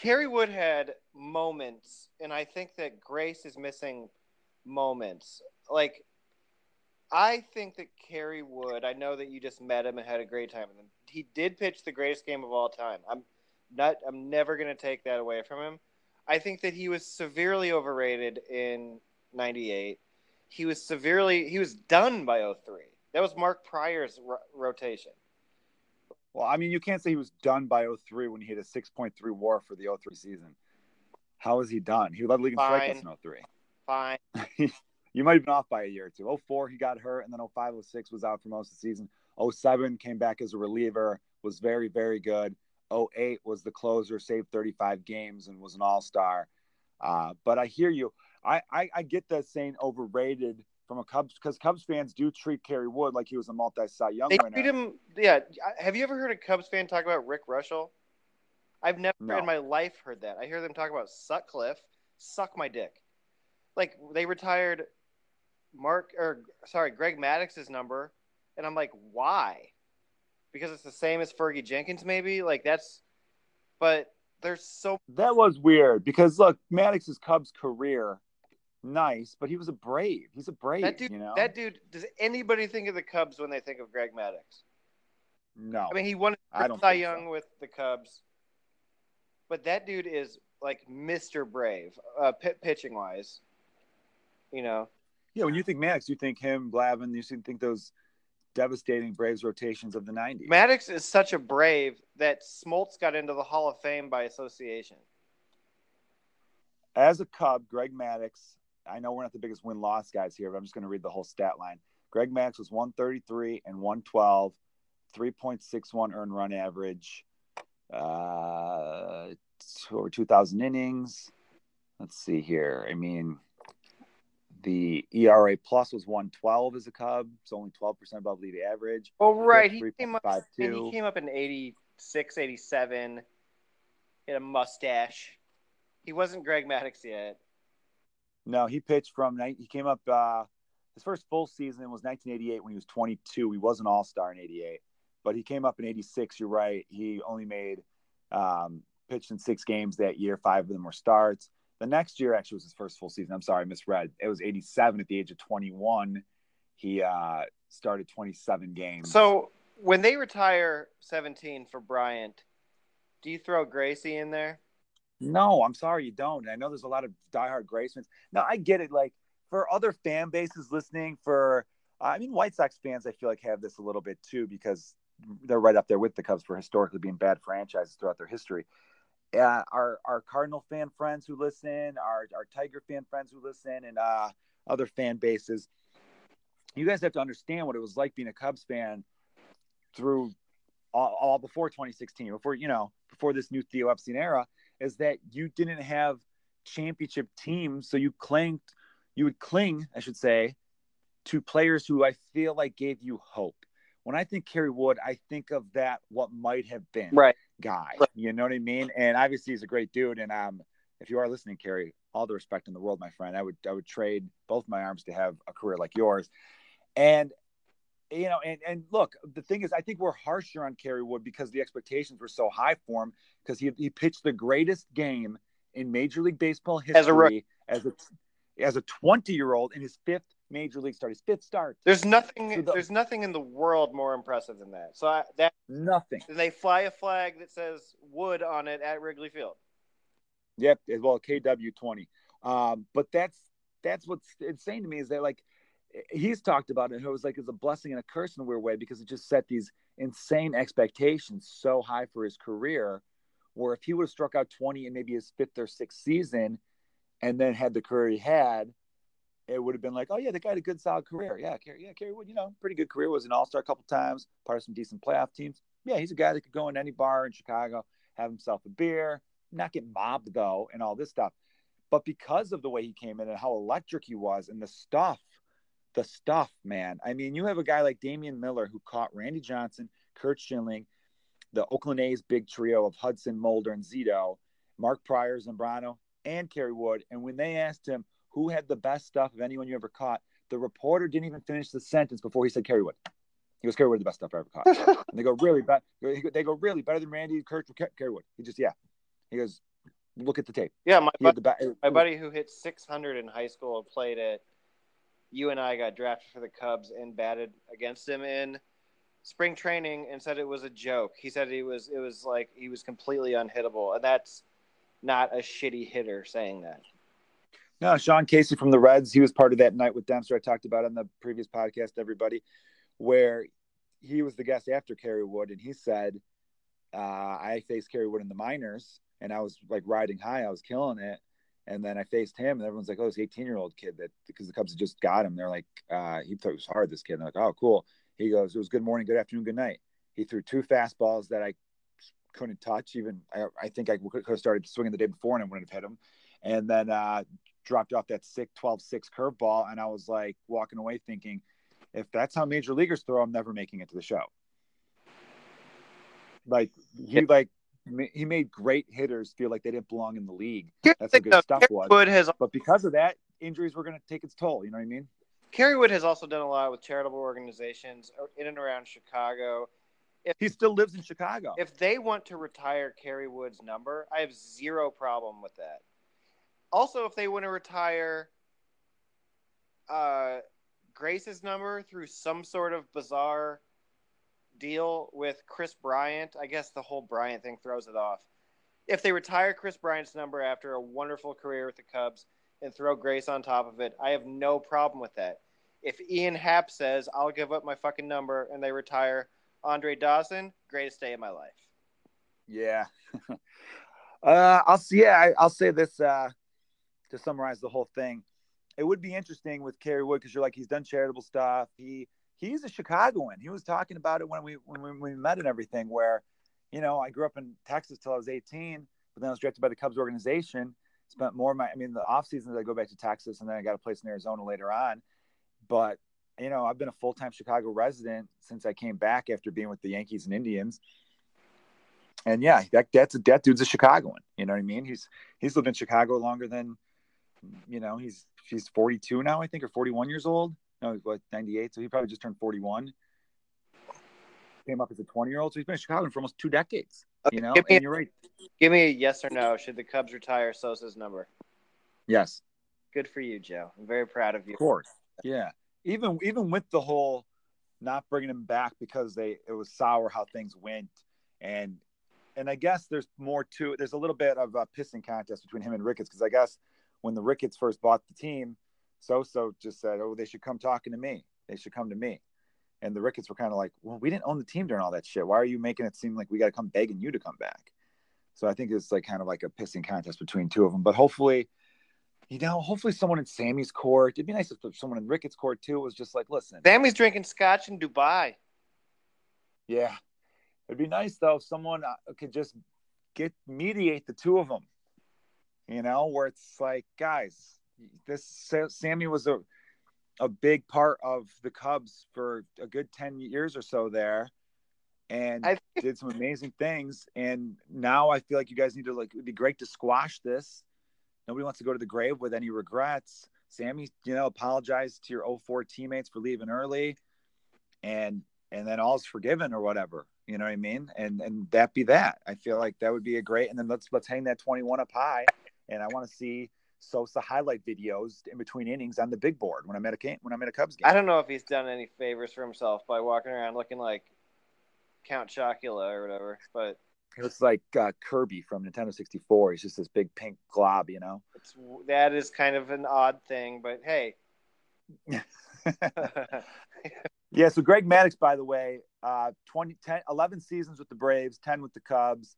Kerry Wood had moments, and I think that Grace is missing moments. Like I think that Kerry Wood. I know that you just met him and had a great time with him. He did pitch the greatest game of all time. I'm not. I'm never going to take that away from him. I think that he was severely overrated in '98. He was severely. He was done by 03. That was Mark Prior's ro- rotation. Well, I mean, you can't say he was done by 03 when he hit a 6.3 WAR for the 03 season. How was he done? He led league in strikeouts in 03. Fine. you might have been off by a year or two. 04, he got hurt, and then 05, 06 was out for most of the season. 07 came back as a reliever, was very, very good. 08 was the closer, saved 35 games, and was an all star. Uh, but I hear you. I, I, I get that saying overrated from a Cubs because Cubs fans do treat Kerry Wood like he was a multi Cy Young they winner. Treat him, yeah. Have you ever heard a Cubs fan talk about Rick Reuschel? I've never no. in my life heard that. I hear them talk about Sutcliffe, suck my dick. Like they retired Mark or sorry, Greg Maddux's number, and I'm like, why? Because it's the same as Fergie Jenkins, maybe. Like that's, but there's so that was weird because look, Maddux's Cubs career, nice, but he was a Brave. He's a Brave. That dude. You know? That dude. Does anybody think of the Cubs when they think of Greg Maddux? No. I mean, he won I don't Cy Young so. with the Cubs, but that dude is like Mr. Brave, uh, p- pitching wise. You know, yeah, when you think Maddux, you think him, Glavine, you think those devastating Braves rotations of the 90s. Maddux is such a Brave that Smoltz got into the Hall of Fame by association. As a Cub, Greg Maddux, I know we're not the biggest win loss guys here, but I'm just going to read the whole stat line. Greg Maddux was 133 and 112, 3.61 earned run average, uh, over 2,000 innings. Let's see here. I mean, the ERA plus was 112 as a Cub, so only 12% above league average. Oh, right. He came, up, he came up in 86, 87. He had a mustache. He wasn't Greg Maddux yet. No, he pitched from, he came up, uh, his first full season was 1988 when he was 22. He was an all star in 88, but he came up in 86. You're right. He only made, um, pitched in six games that year. Five of them were starts. The next year actually was his first full season. I'm sorry, I misread. It was 87 at the age of 21. He uh, started 27 games. So when they retire 17 for Bryant, do you throw Gracie in there? No, I'm sorry, you don't. I know there's a lot of diehard Grace fans. No, I get it. Like for other fan bases listening, for I mean, White Sox fans, I feel like have this a little bit too because they're right up there with the Cubs for historically being bad franchises throughout their history uh, our our Cardinal fan friends who listen, our our Tiger fan friends who listen, and uh, other fan bases. You guys have to understand what it was like being a Cubs fan through all, all before 2016, before you know, before this new Theo Epstein era, is that you didn't have championship teams, so you clinged, you would cling, I should say, to players who I feel like gave you hope. When I think Kerry Wood, I think of that what might have been. Right guy. You know what I mean? And obviously he's a great dude. And um, if you are listening, Kerry, all the respect in the world, my friend. I would I would trade both my arms to have a career like yours. And you know, and and look, the thing is, I think we're harsher on Kerry Wood because the expectations were so high for him because he he pitched the greatest game in Major League Baseball history as a as a, as a 20 year old in his fifth major league start, his fifth start. There's nothing. So the, there's nothing in the world more impressive than that. So I, that nothing. They fly a flag that says "Wood" on it at Wrigley Field. Yep, as well KW twenty. Um, but that's that's what's insane to me is that like he's talked about it. It was like it's a blessing and a curse in a weird way because it just set these insane expectations so high for his career. Where if he would have struck out 20 in maybe his fifth or sixth season, and then had the career he had, it would have been like, oh yeah, the guy had a good solid career. Yeah, Kerry, yeah, Kerry you know, pretty good career. Was an All Star a couple times, part of some decent playoff teams. Yeah, he's a guy that could go in any bar in Chicago, have himself a beer, not get mobbed though, and all this stuff. But because of the way he came in and how electric he was, and the stuff the stuff, man. I mean, you have a guy like Damian Miller who caught Randy Johnson, Curt Schilling, the Oakland A's big trio of Hudson, Mulder, and Zito, Mark Prior, Zambrano, and Kerry Wood. And when they asked him who had the best stuff of anyone you ever caught, the reporter didn't even finish the sentence before he said Kerry Wood. He goes, Kerry Wood, the best stuff I ever caught. and they go, really? But they go, really better than Randy, Curt, Kerry Wood. He just, yeah. He goes, look at the tape. Yeah, my, buddy, the, my buddy who hit 600 in high school played at UNI got drafted for the Cubs and batted against him in spring training and said it was a joke. He said he was it was like he was completely unhittable, and that's not a shitty hitter saying that. No, Sean Casey from the Reds, he was part of that night with Dempster. I talked about on the previous podcast, everybody, where he was the guest after Kerry Wood, and he said, uh, "I faced Kerry Wood in the minors, and I was like riding high. I was killing it." And then I faced him, and everyone's like, "Oh, this 18 year old kid that because the Cubs had just got him." They're like, uh, "He throws hard, this kid." And they're like, "Oh, cool." He goes, "It was good morning, good afternoon, good night." He threw two fastballs that I couldn't touch. Even I, I think I could have started swinging the day before and I wouldn't have hit him. And then uh, dropped off that sick 12-6 curveball, and I was like walking away thinking, if that's how major leaguers throw, I'm never making it to the show. Like he like he made great hitters feel like they didn't belong in the league. That's what good stuff was. Has, but because of that, injuries were going to take its toll. You know what I mean? Kerry Wood has also done a lot with charitable organizations in and around Chicago. If, he still lives in Chicago. If they want to retire Kerry Wood's number, I have zero problem with that. Also, if they want to retire uh, Grace's number through some sort of bizarre deal with Kris Bryant. I guess the whole Bryant thing throws it off. If they retire Kris Bryant's number after a wonderful career with the Cubs and throw Grace on top of it, I have no problem with that. If Ian Happ says I'll give up my fucking number and they retire Andre Dawson, greatest day of my life. Yeah. uh, I'll see. Yeah, I, will say this uh, to summarize the whole thing. It would be interesting with Kerry Wood because you're like he's done charitable stuff. He he's a Chicagoan. He was talking about it when we when we, when we met and everything. Where, you know, I grew up in Texas till I was 18, but then I was drafted by the Cubs organization. Spent more of my, I mean, the off seasons I go back to Texas, and then I got a place in Arizona later on. But you know, I've been a full time Chicago resident since I came back after being with the Yankees and Indians. And yeah, that that's a, that dude's a Chicagoan. You know what I mean? He's he's lived in Chicago longer than, you know, he's he's 42 now, I think, or 41 years old no, what, 98. So he probably just turned 41. Came up as a 20 year old. So he's been in Chicago for almost two decades. Okay, you know, and a, you're right. Give me a yes or no. Should the Cubs retire Sosa's number? Yes. Good for you, Joe. I'm very proud of you. Of course. Yeah. Even even with the whole not bringing him back because they it was sour how things went, and and I guess there's more to it. There's a little bit of a pissing contest between him and Ricketts because I guess when the Ricketts first bought the team, Sosa just said, "Oh, they should come talking to me. They should come to me." And the Ricketts were kind of like, "Well, we didn't own the team during all that shit. Why are you making it seem like we got to come begging you to come back?" So I think it's like kind of like a pissing contest between two of them. But hopefully, you know, hopefully someone in Sammy's court. It'd be nice if someone in Ricketts' court too was just like, "Listen, Sammy's drinking scotch in Dubai." Yeah, it'd be nice though if someone uh, could just get mediate the two of them. You know, where it's like, guys, this Sammy was a a big part of the Cubs for a good 10 years or so there and think... did some amazing things. And now I feel like you guys need to like, it'd be great to squash this. Nobody wants to go to the grave with any regrets. Sammy, you know, apologize to your 04 teammates for leaving early and, and then all's forgiven or whatever, you know what I mean? And, and that be that. I feel like that would be a great, and then let's, let's hang that 21 up high. And I want to see, Sosa highlight videos in between innings on the big board when I'm at a game, when I'm at a Cubs game. I don't know if he's done any favors for himself by walking around looking like Count Chocula or whatever, but it looks like uh, Kirby from Nintendo 64. He's just this big pink glob, you know. It's, that is kind of an odd thing, but hey, yeah, so Greg Maddux, by the way, uh, 20, 10, 11 seasons with the Braves, 10 with the Cubs.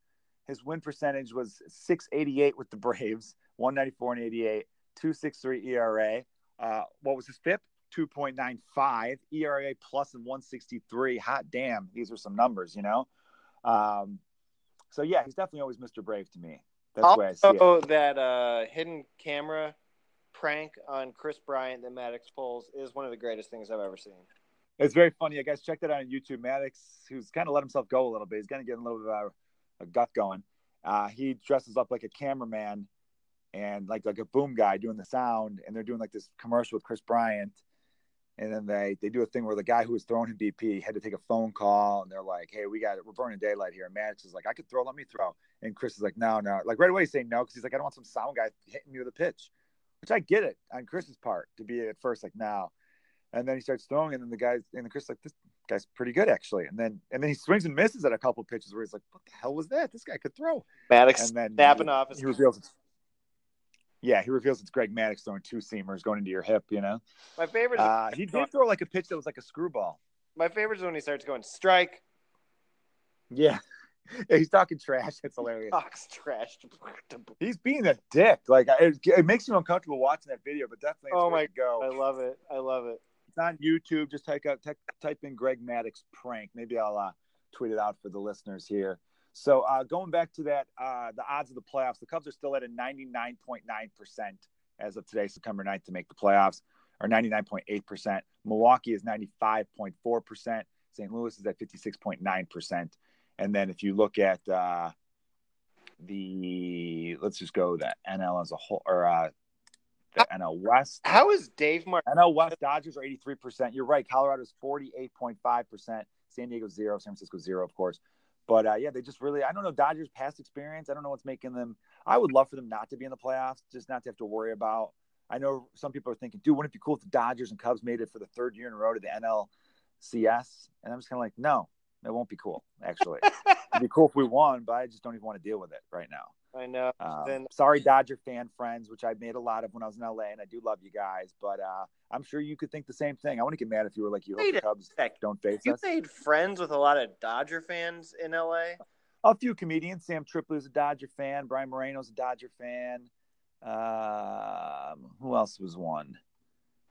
His win percentage was 688 with the Braves, 194 and 88, 263 ERA. Uh, what was his FIP? 2.95, ERA plus and 163. Hot damn, these are some numbers, you know? Um, so, yeah, he's definitely always Mr. Brave to me. That's also, I see it. that uh, hidden camera prank on Kris Bryant that Maddux pulls is one of the greatest things I've ever seen. It's very funny. You guys check that out on YouTube. Maddux, who's kind of let himself go a little bit, he's kind of getting a little bit of a, a gut going. Uh, he dresses up like a cameraman and like like a boom guy doing the sound, and they're doing like this commercial with Kris Bryant. And then they they do a thing where the guy who was throwing him BP had to take a phone call, and they're like, "Hey, we got it. We're burning daylight here." And Maddux is like, "I could throw. Let me throw." And Kris is like, "No, no." Like right away, he's saying no because he's like, "I don't want some sound guy hitting me with a pitch," which I get it on Kris's part to be at first like, "No." And then he starts throwing, and then the guys and the Kris like, "This guy's pretty good actually." And then and then he swings and misses at a couple pitches where he's like, "What the hell was that? This guy could throw." Maddux and then snapping he, off. His he reveals it's yeah, he reveals it's Greg Maddux throwing two seamers going into your hip. You know, my favorite. Uh, he did throw like a pitch that was like a screwball. My favorite is when he starts going strike. Yeah. yeah he's talking trash. It's hilarious. Talks trash. He's being a dick. Like it, it makes you uncomfortable watching that video, but definitely. Oh my god! I love it. I love it. It's on YouTube. Just type out type, type in Greg Maddux prank. Maybe I'll uh, tweet it out for the listeners here. So uh, going back to that, uh, the odds of the playoffs, the Cubs are still at a 99.9% as of today, September 9th, to make the playoffs, or 99.8%. Milwaukee is 95.4%. St. Louis is at 56.9%. And then if you look at uh, the, let's just go the NL as a whole, or uh, the NL West. How is Dave Martin? NL West Dodgers are 83%. You're right. Colorado is 48.5%. San Diego zero. San Francisco zero, of course. But uh, yeah, they just really, I don't know, Dodgers' past experience. I don't know what's making them. I would love for them not to be in the playoffs, just not to have to worry about. I know some people are thinking, dude, wouldn't it be cool if the Dodgers and Cubs made it for the third year in a row to the NLCS? And I'm just kind of like, no, it won't be cool, actually. It'd be cool if we won, but I just don't even want to deal with it right now. I know. Um, then, sorry, Dodger fan friends, which I made a lot of when I was in LA, and I do love you guys. But uh, I'm sure you could think the same thing. I want to get mad if you were like, you hope the Cubs don't face you us. You made friends with a lot of Dodger fans in LA. A few comedians. Sam Tripoli's a Dodger fan. Brian Moreno's a Dodger fan. Um, who else was one?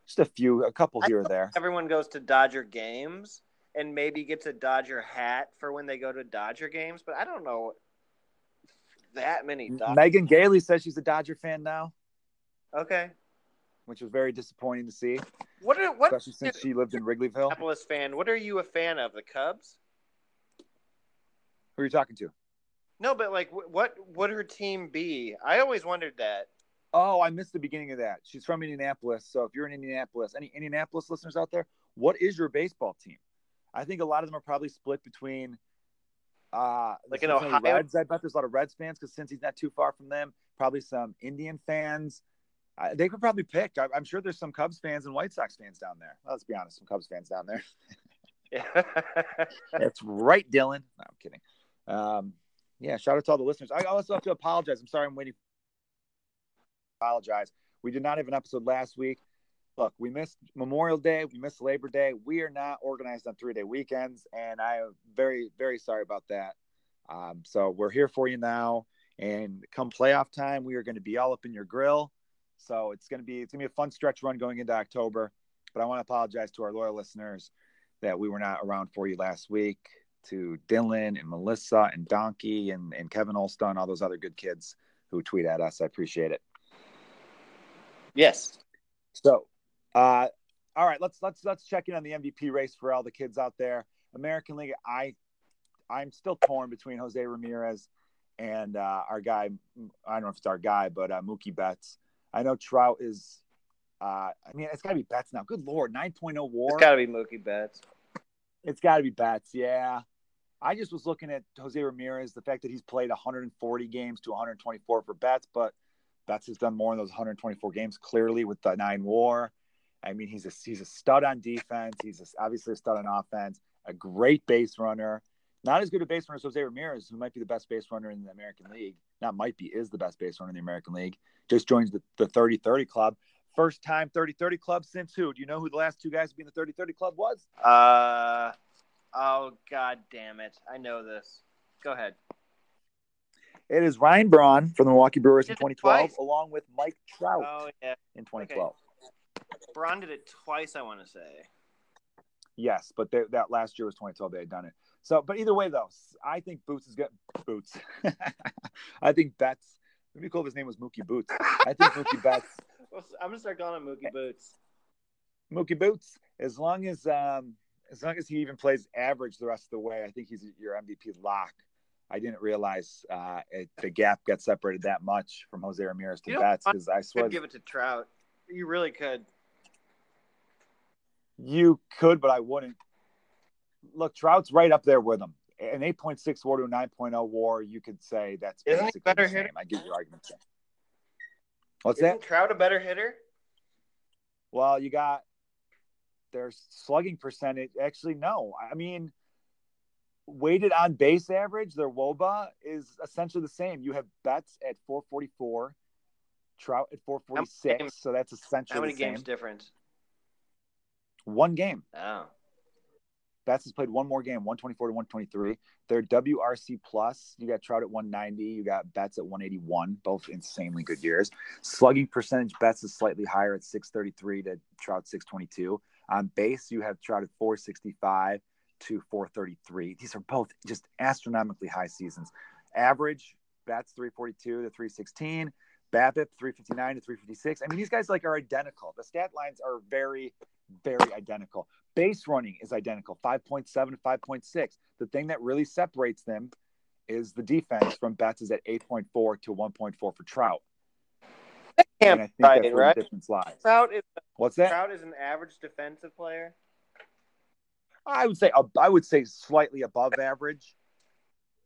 Just a few, a couple here or there. Everyone goes to Dodger games and maybe gets a Dodger hat for when they go to Dodger games, but I don't know that many. Dodgers. Megan Gailey says she's a Dodger fan now. Okay. Which was very disappointing to see. What are what? Especially since she lived in Wrigleyville. Minneapolis fan. What are you a fan of? The Cubs. Who are you talking to? No, but like, what would her team be? I always wondered that. Oh, I missed the beginning of that. She's from Indianapolis, so if you're in Indianapolis, any Indianapolis listeners out there, what is your baseball team? I think a lot of them are probably split between uh, like in Ohio. Reds, I bet there's a lot of Reds fans because since he's not too far from them, probably some Indian fans. Uh, they could probably pick. I, am sure there's some Cubs fans and White Sox fans down there. Well, let's be honest, some Cubs fans down there. yeah, that's right, Dylan. No, I'm kidding. Um, yeah, shout out to all the listeners. I also have to apologize. I'm sorry, I'm waiting. Apologize. We did not have an episode last week look, we missed Memorial Day, we missed Labor Day. We are not organized on three day weekends, and I am very, very sorry about that. Um, so we're here for you now, and come playoff time, we are going to be all up in your grill. So it's going to be it's going to be a fun stretch run going into October. But I want to apologize to our loyal listeners that we were not around for you last week. To Dylan and Melissa and Donkey and, and Kevin Olstone, all those other good kids who tweet at us. I appreciate it. Yes. So uh, all right, let's let's let's check in on the MVP race for all the kids out there. American League, I I'm still torn between Jose Ramirez and uh, our guy. I don't know if it's our guy, but uh, Mookie Betts. I know Trout is. Uh, I mean, it's got to be Betts now. Good lord, 9.0 WAR. It's got to be Mookie Betts. It's got to be Betts. Yeah. I just was looking at Jose Ramirez, the fact that he's played 140 games to 124 for Betts, but Betts has done more in those 124 games clearly with the nine WAR. I mean, he's a he's a stud on defense. He's a, obviously a stud on offense. A great base runner. Not as good a base runner as Jose Ramirez, who might be the best base runner in the American League. Not might be, is the best base runner in the American League. Just joins the, the 30-30 club. First time 30 30 club since who? Do you know who the last two guys to be in the 30 30 club was? Uh, oh god damn it! I know this. Go ahead. It is Ryan Braun from the Milwaukee Brewers in 2012, twice. along with Mike Trout Oh yeah, in 2012. Braun did it twice. I want to say. Yes, but they, that last year was 2012. They had done it. So, but either way, though, I think Boots is good. Boots. I think Betts. Let me call his name was Mookie Boots. I think Mookie Betts, I'm gonna start calling him Mookie Boots. Mookie Boots, as long as um, as long as he even plays average the rest of the way, I think he's your MVP lock. I didn't realize uh, it, the gap got separated that much from Jose Ramirez to You know, Betts because I swear Could give it to Trout. You really could. You could, but I wouldn't. Look, Trout's right up there with him. An 8.6 war to a 9.0 war, you could say that's Isn't basically better hitter? I get your argument there. What's Isn't that? Trout a better hitter? Well, you got their slugging percentage. Actually, no. I mean, weighted on base average, their WOBA is essentially the same. You have Betts at 444, Trout at 446. So that's essentially How many the same. games difference? One game. Oh, Betts has played one more game, 124 to 123. Their WRC plus, you got Trout at 190, you got Betts at 181, both insanely good years. Slugging percentage, Betts is slightly higher at 633 to Trout 622. On base, you have Trout at 465 to 433. These are both just astronomically high seasons. Average, Betts 342 to 316. BABIP 359 to 356. I mean, these guys like are identical. The stat lines are very, very identical. Base running is identical, 5.7 to 5.6. The thing that really separates them is the defense from Betts is at 8.4 to 1.4 for Trout. And I think right, that's where right? the difference lies. Trout is What's that? Trout is an average defensive player. I would say I would say slightly above average.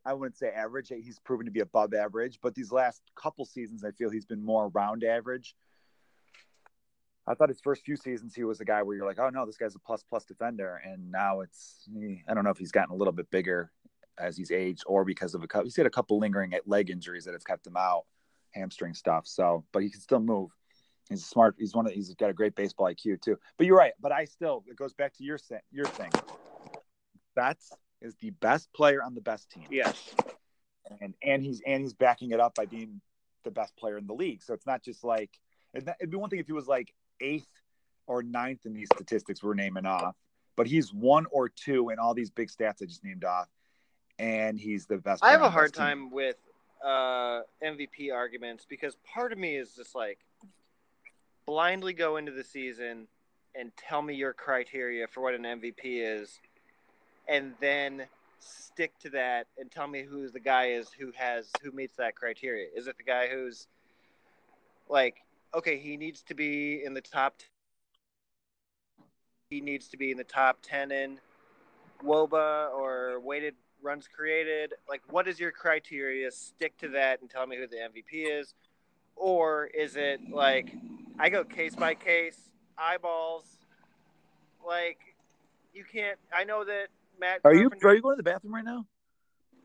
I wouldn't say average. He's proven to be above average, but these last couple seasons, I feel he's been more around average. I thought his first few seasons he was a guy where you're like, oh no, this guy's a plus plus defender, and now it's I don't know if he's gotten a little bit bigger as he's aged or because of a couple. He's had a couple lingering leg injuries that have kept him out, hamstring stuff. So, but he can still move. He's smart. He's one of. He's got a great baseball IQ too. But you're right. But I still it goes back to your your thing. Betts is the best player on the best team Yes. and and he's and he's backing it up by being the best player in the league. So it's not just like it'd be one thing if he was like eighth or ninth in these statistics we're naming off, but he's one or two in all these big stats I just named off, and he's the best. I have a hard team. time with uh, MVP arguments because part of me is just like blindly go into the season and tell me your criteria for what an MVP is, and then stick to that and tell me who the guy is who has who meets that criteria. Is it the guy who's like okay, he needs to be in the top. T- he needs to be in the top ten in WOBA or weighted runs created. Like, what is your criteria? Stick to that and tell me who the MVP is. Or is it like I go case by case, eyeballs? Like, you can't. I know that Matt. Are you are you going to the bathroom right now?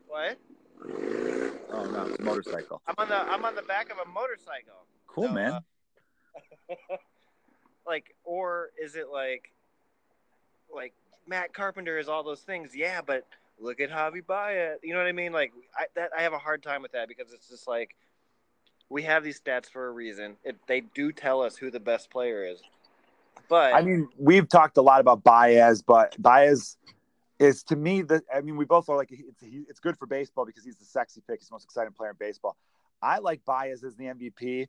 What? Oh no, it's a motorcycle. I'm on the I'm on the back of a motorcycle. Cool, So, man. uh, like, or is it like, like Matt Carpenter is all those things? Yeah, but look at Javi Baez. You know what I mean? Like, I that I have a hard time with that because it's just like we have these stats for a reason. It, they do tell us who the best player is, but I mean, we've talked a lot about Baez, but Baez is to me the. I mean, we both are like it's he, it's good for baseball because he's the sexy pick. He's the most exciting player in baseball. I like Baez as the MVP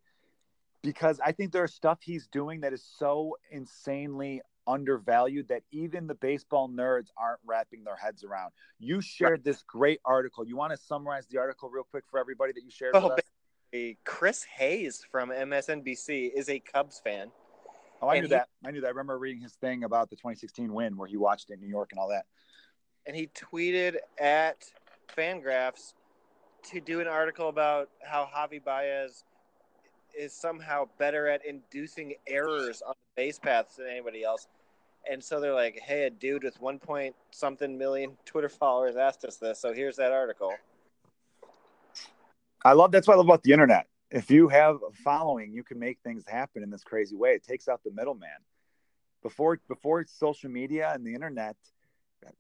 because I think there's stuff he's doing that is so insanely undervalued that even the baseball nerds aren't wrapping their heads around. You shared this great article. You want to summarize the article real quick for everybody that you shared Well, with us? basically, Chris Hayes from MSNBC is a Cubs fan. Oh, I knew he- that. I knew that. I remember reading his thing about the 2016 win where he watched it in New York and all that. and he tweeted at Fangraphs to do an article about how Javi Baez is somehow better at inducing errors on the base paths than anybody else. And so they're like, "Hey, a dude with one point something million Twitter followers asked us this, so here's that article." I love that's what I love about the internet. if you have a following, you can make things happen in this crazy way. It takes out the middleman. Before before social media and the internet,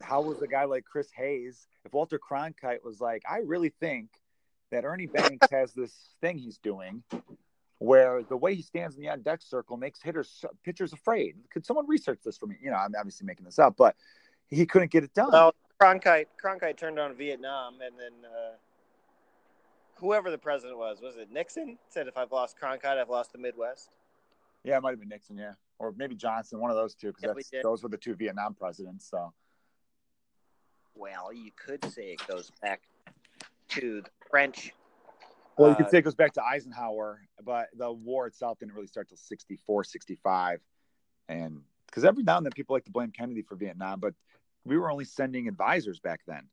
how was a guy like Chris Hayes? If Walter Cronkite was like, I really think that Ernie Banks has this thing he's doing where the way he stands in the on deck circle makes hitters pitchers afraid. Could someone research this for me? You know, I'm obviously making this up, but he couldn't get it done. Well, Cronkite Cronkite turned on Vietnam, and then uh, whoever the president was, was it Nixon? Said if I've lost Cronkite, I've lost the Midwest. Yeah, it might have been Nixon, yeah, or maybe Johnson, one of those two, because yeah, those were the two Vietnam presidents. So, well, you could say it goes back to the French. Well, you could uh, say it goes back to Eisenhower, but the war itself didn't really start till 64, 65. And because every now and then people like to blame Kennedy for Vietnam, but we were only sending advisors back then.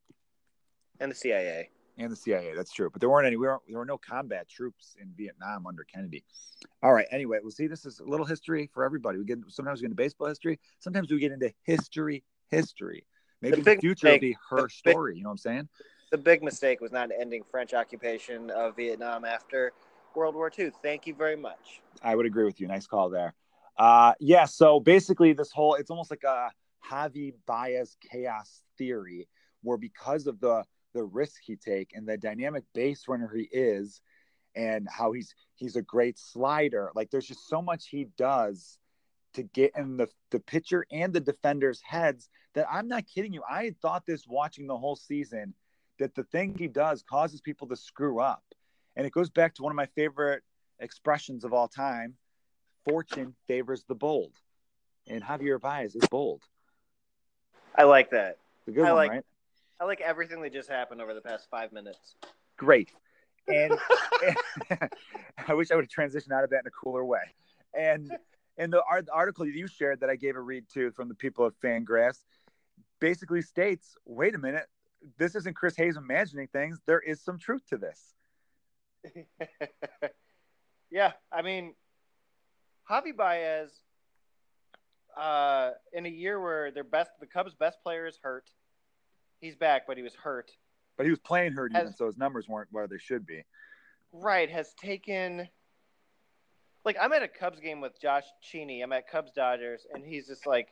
And the CIA. And the CIA, that's true. But there weren't any, we weren't, there were no combat troops in Vietnam under Kennedy. All right. Anyway, we'll see. This is a little history for everybody. We get sometimes we get into baseball history, sometimes we get into history, history. Maybe the, in the future it'll be her story. you know what I'm saying? The big mistake was not ending French occupation of Vietnam after World War II. Thank you very much. I would agree with you. Nice call there. Uh, yeah. So basically, this whole it's almost like a Javi Baez chaos theory, where because of the the risk he take and the dynamic base runner he is, and how he's he's a great slider. Like there's just so much he does to get in the the pitcher and the defender's heads that I'm not kidding you. I thought this watching the whole season that the thing he does causes people to screw up. And it goes back to one of my favorite expressions of all time fortune favors the bold. And Javier Baez is bold. I like that. It's a good I one, like, right? I like everything that just happened over the past five minutes. Great. And, and I wish I would have transitioned out of that in a cooler way. And and the, the article you shared that I gave a read to from the people of Fangraphs basically states, wait a minute, this isn't Chris Hayes imagining things. There is some truth to this. yeah, I mean, Javi Baez, uh, in a year where their best, the Cubs' best player is hurt. He's back, but he was hurt. But he was playing hurt, has, even so his numbers weren't where they should be. Right, has taken. Like I'm at a Cubs game with Josh Cheney. I'm at Cubs Dodgers, and he's just like,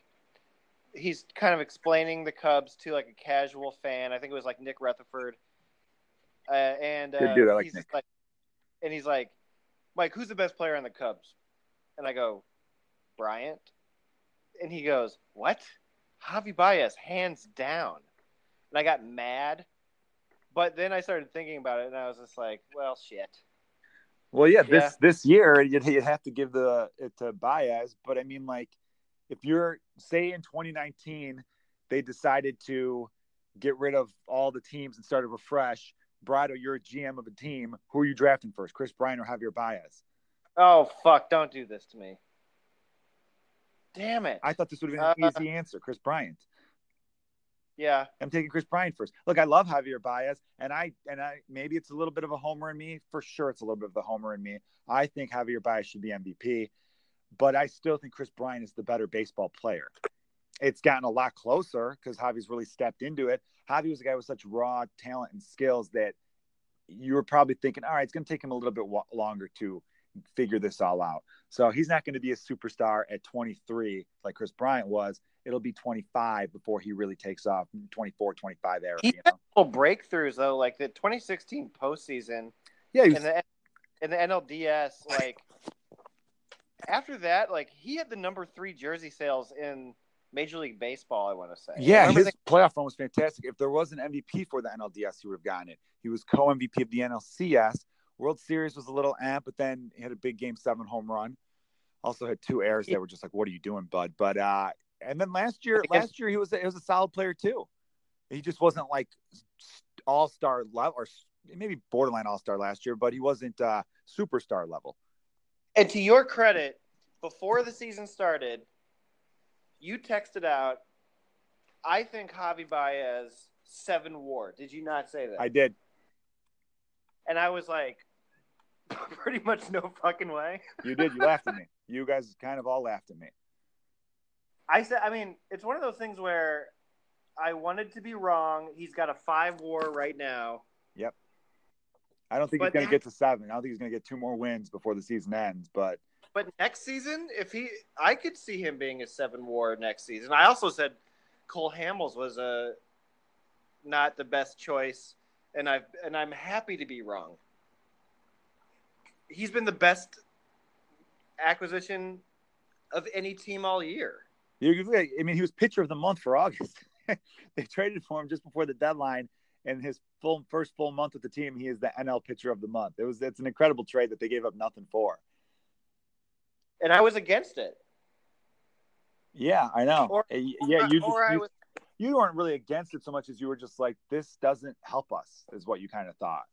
he's kind of explaining the Cubs to like a casual fan. I think it was like Nick Rutherford. Uh, and uh, dude, like Nick. Like, and he's like, Mike, who's the best player on the Cubs? And I go, Bryant. And he goes, What? Javi Baez, hands down. And I got mad. But then I started thinking about it and I was just like, Well, shit. Well, yeah, this this year you'd, you'd have to give the it to Baez, but I mean, like, if you're say in 2019 they decided to get rid of all the teams and start a refresh, Brado, you're a GM of a team. Who are you drafting first, Kris Bryant or Javier Baez? Oh fuck! Don't do this to me. Damn it! I thought this would have been an uh, easy answer, Kris Bryant. Yeah, I'm taking Kris Bryant first. Look, I love Javier Baez, and I and I maybe it's a little bit of a homer in me. For sure, it's a little bit of the homer in me. I think Javier Baez should be MVP, but I still think Kris Bryant is the better baseball player. It's gotten a lot closer because Javi's really stepped into it. Javi was a guy with such raw talent and skills that you were probably thinking, all right, it's going to take him a little bit longer to figure this all out. So he's not going to be a superstar at 23 like Kris Bryant was. It'll be 25 before he really takes off. 24, 25 era. He you know? had breakthroughs though, like the 2016 postseason. Yeah, was... in the in the NLDS, like after that, like he had the number three jersey sales in Major League Baseball. I want to say. Yeah, his playoff run was fantastic. If there was an MVP for the NLDS, he would have gotten it. He was co MVP of the NLCS World Series was a little amp, but then he had a big game seven home run. Also had two errors that were just like, "What are you doing, bud?" But uh, and then last year, last year he was a, he was a solid player too. He just wasn't like all star level or maybe borderline all star last year, but he wasn't uh, superstar level. And to your credit, before the season started, you texted out, "I think Javi Baez seven WAR." Did you not say that? I did. And I was like, Pretty much no fucking way. you did. You laughed at me. You guys kind of all laughed at me. I said, I mean, it's one of those things where I wanted to be wrong. He's got a five WAR right now. I don't think But he's going to get to seven. I don't think he's going to get two more wins before the season ends. But But next season, if he, I could see him being a seven WAR next season. I also said Cole Hamels was a not the best choice, and I've and I'm happy to be wrong. He's been the best acquisition of any team all year. I mean, he was pitcher of the month for August. they traded for him just before the deadline, and his full first full month with the team, he is the NL pitcher of the month. It was it's an incredible trade that they gave up nothing for. And I was against it. Yeah, I know. Or- yeah, you just, you, was you weren't really against it so much as you were just like, this doesn't help us, is what you kind of thought.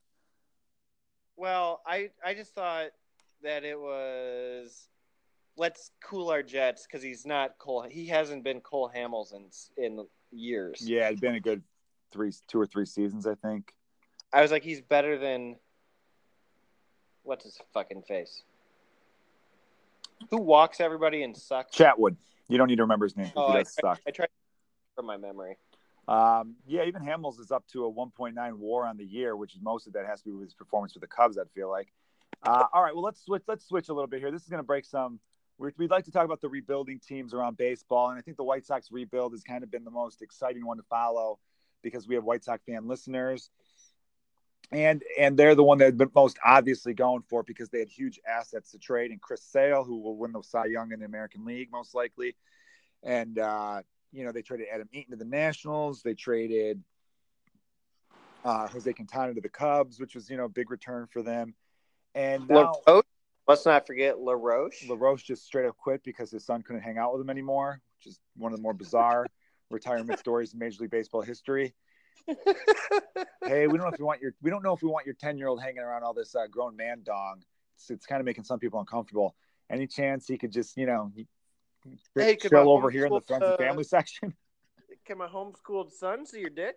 Well, I I just thought that it was let's cool our jets because he's not Cole. He hasn't been Cole Hamels in in years. Yeah, it'd been a good three, two or three seasons, I think. I was like, he's better than what's his fucking face? Who walks everybody and sucks? Chatwood. You don't need to remember his name. Oh, he I suck. I tried from my memory. Um, yeah, even Hamels is up to a 1.9 WAR on the year, which is most of that has to be with his performance for the Cubs. I'd feel like. Uh, all right, well let's switch. Let's switch a little bit here. This is going to break some. We're, we'd like to talk about the rebuilding teams around baseball, and I think the White Sox rebuild has kind of been the most exciting one to follow because we have White Sox fan listeners, and and they're the one that been most obviously going for because they had huge assets to trade, and Chris Sale, who will win the Cy Young in the American League most likely, and uh, you know, they traded Adam Eaton to the Nationals. They traded uh, Jose Quintana to the Cubs, which was, you know, a big return for them. And now LaRoche? Let's not forget LaRoche. LaRoche just straight up quit because his son couldn't hang out with him anymore, which is one of the more bizarre retirement stories in Major League Baseball history. Hey, we don't know if we want your we don't know if we want your 10 year old hanging around all this uh, grown man dong. It's, it's kind of making some people uncomfortable. Any chance he could just, you know, Hey, chill over here in the friends and uh, family section? Can my homeschooled son see your dick?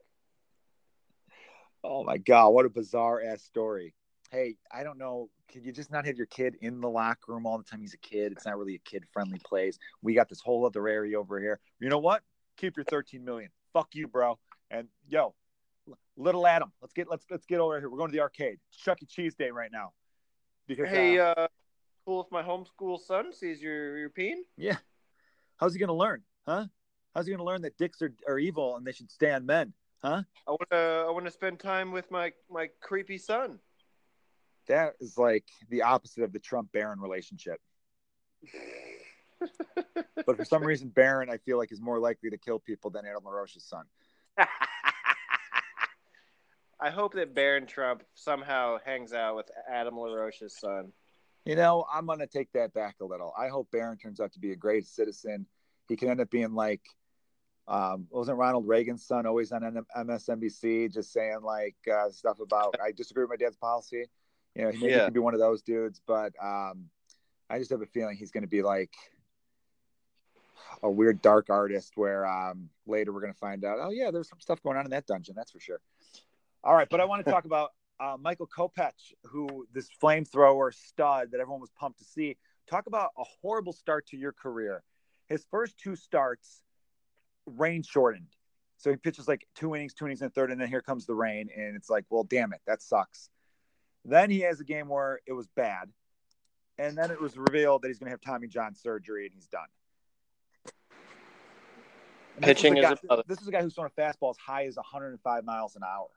Oh my god, what a bizarre ass story. Hey, I don't know. Could you just not have your kid in the locker room all the time? He's a kid. It's not really a kid friendly place. We got this whole other area over here. You know what? Keep your 13 million. Fuck you, bro. And yo, little Adam, let's get let's let's get over here. We're going to the arcade. It's Chuck E. Cheese Day right now. Because Hey, uh, uh, cool if my homeschool son sees your your peen. yeah, how's he gonna learn? Huh? How's he gonna learn that dicks are, are evil and they should stay on men? Huh? I want to I want to spend time with my my creepy son. That is like the opposite of the Trump Barron relationship. But for some reason, Barron, I feel like, is more likely to kill people than Adam LaRoche's son. I hope that Barron Trump somehow hangs out with Adam LaRoche's son. You know, I'm going to take that back a little. I hope Barron turns out to be a great citizen. He can end up being like, um, wasn't Ronald Reagan's son always on MSNBC just saying like uh, stuff about, I disagree with my dad's policy. You know, he maybe Yeah. could be one of those dudes, but um, I just have a feeling he's going to be like a weird dark artist where um, later we're going to find out, oh, yeah, there's some stuff going on in that dungeon. That's for sure. All right, but I want to talk about uh, Michael Kopech, who this flamethrower stud that everyone was pumped to see. Talk about a horrible start to your career. His first two starts, rain shortened. So he pitches like two innings, two innings and a third, and then here comes the rain, and it's like, well, damn it, that sucks. Then he has a game where it was bad, and then it was revealed that he's going to have Tommy John surgery, and he's done. This Pitching a is guy, this is a guy who's throwing a fastball as high as 105 miles an hour.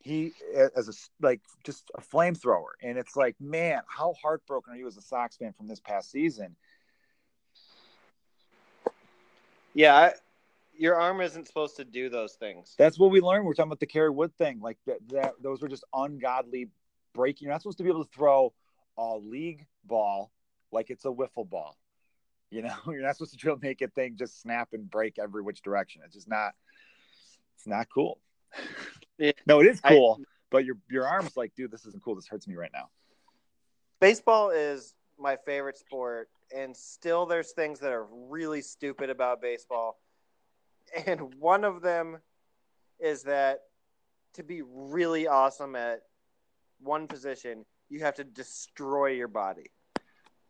He as a like just a flamethrower, and it's like, man, how heartbroken are you as a Sox fan from this past season? Yeah, I, your arm isn't supposed to do those things. That's what we learned. We're talking about the Kerry Wood thing. Like that, that those were just ungodly breaking. You're not supposed to be able to throw a league ball like it's a wiffle ball. You know, you're not supposed to drill able to make a thing just snap and break every which direction. It's just not. It's not cool. Yeah. no, it is I- cool, but your your arm's like, dude, this isn't cool. This hurts me right now. Baseball is my favorite sport, and still there's things that are really stupid about baseball. And one of them is that to be really awesome at one position, you have to destroy your body.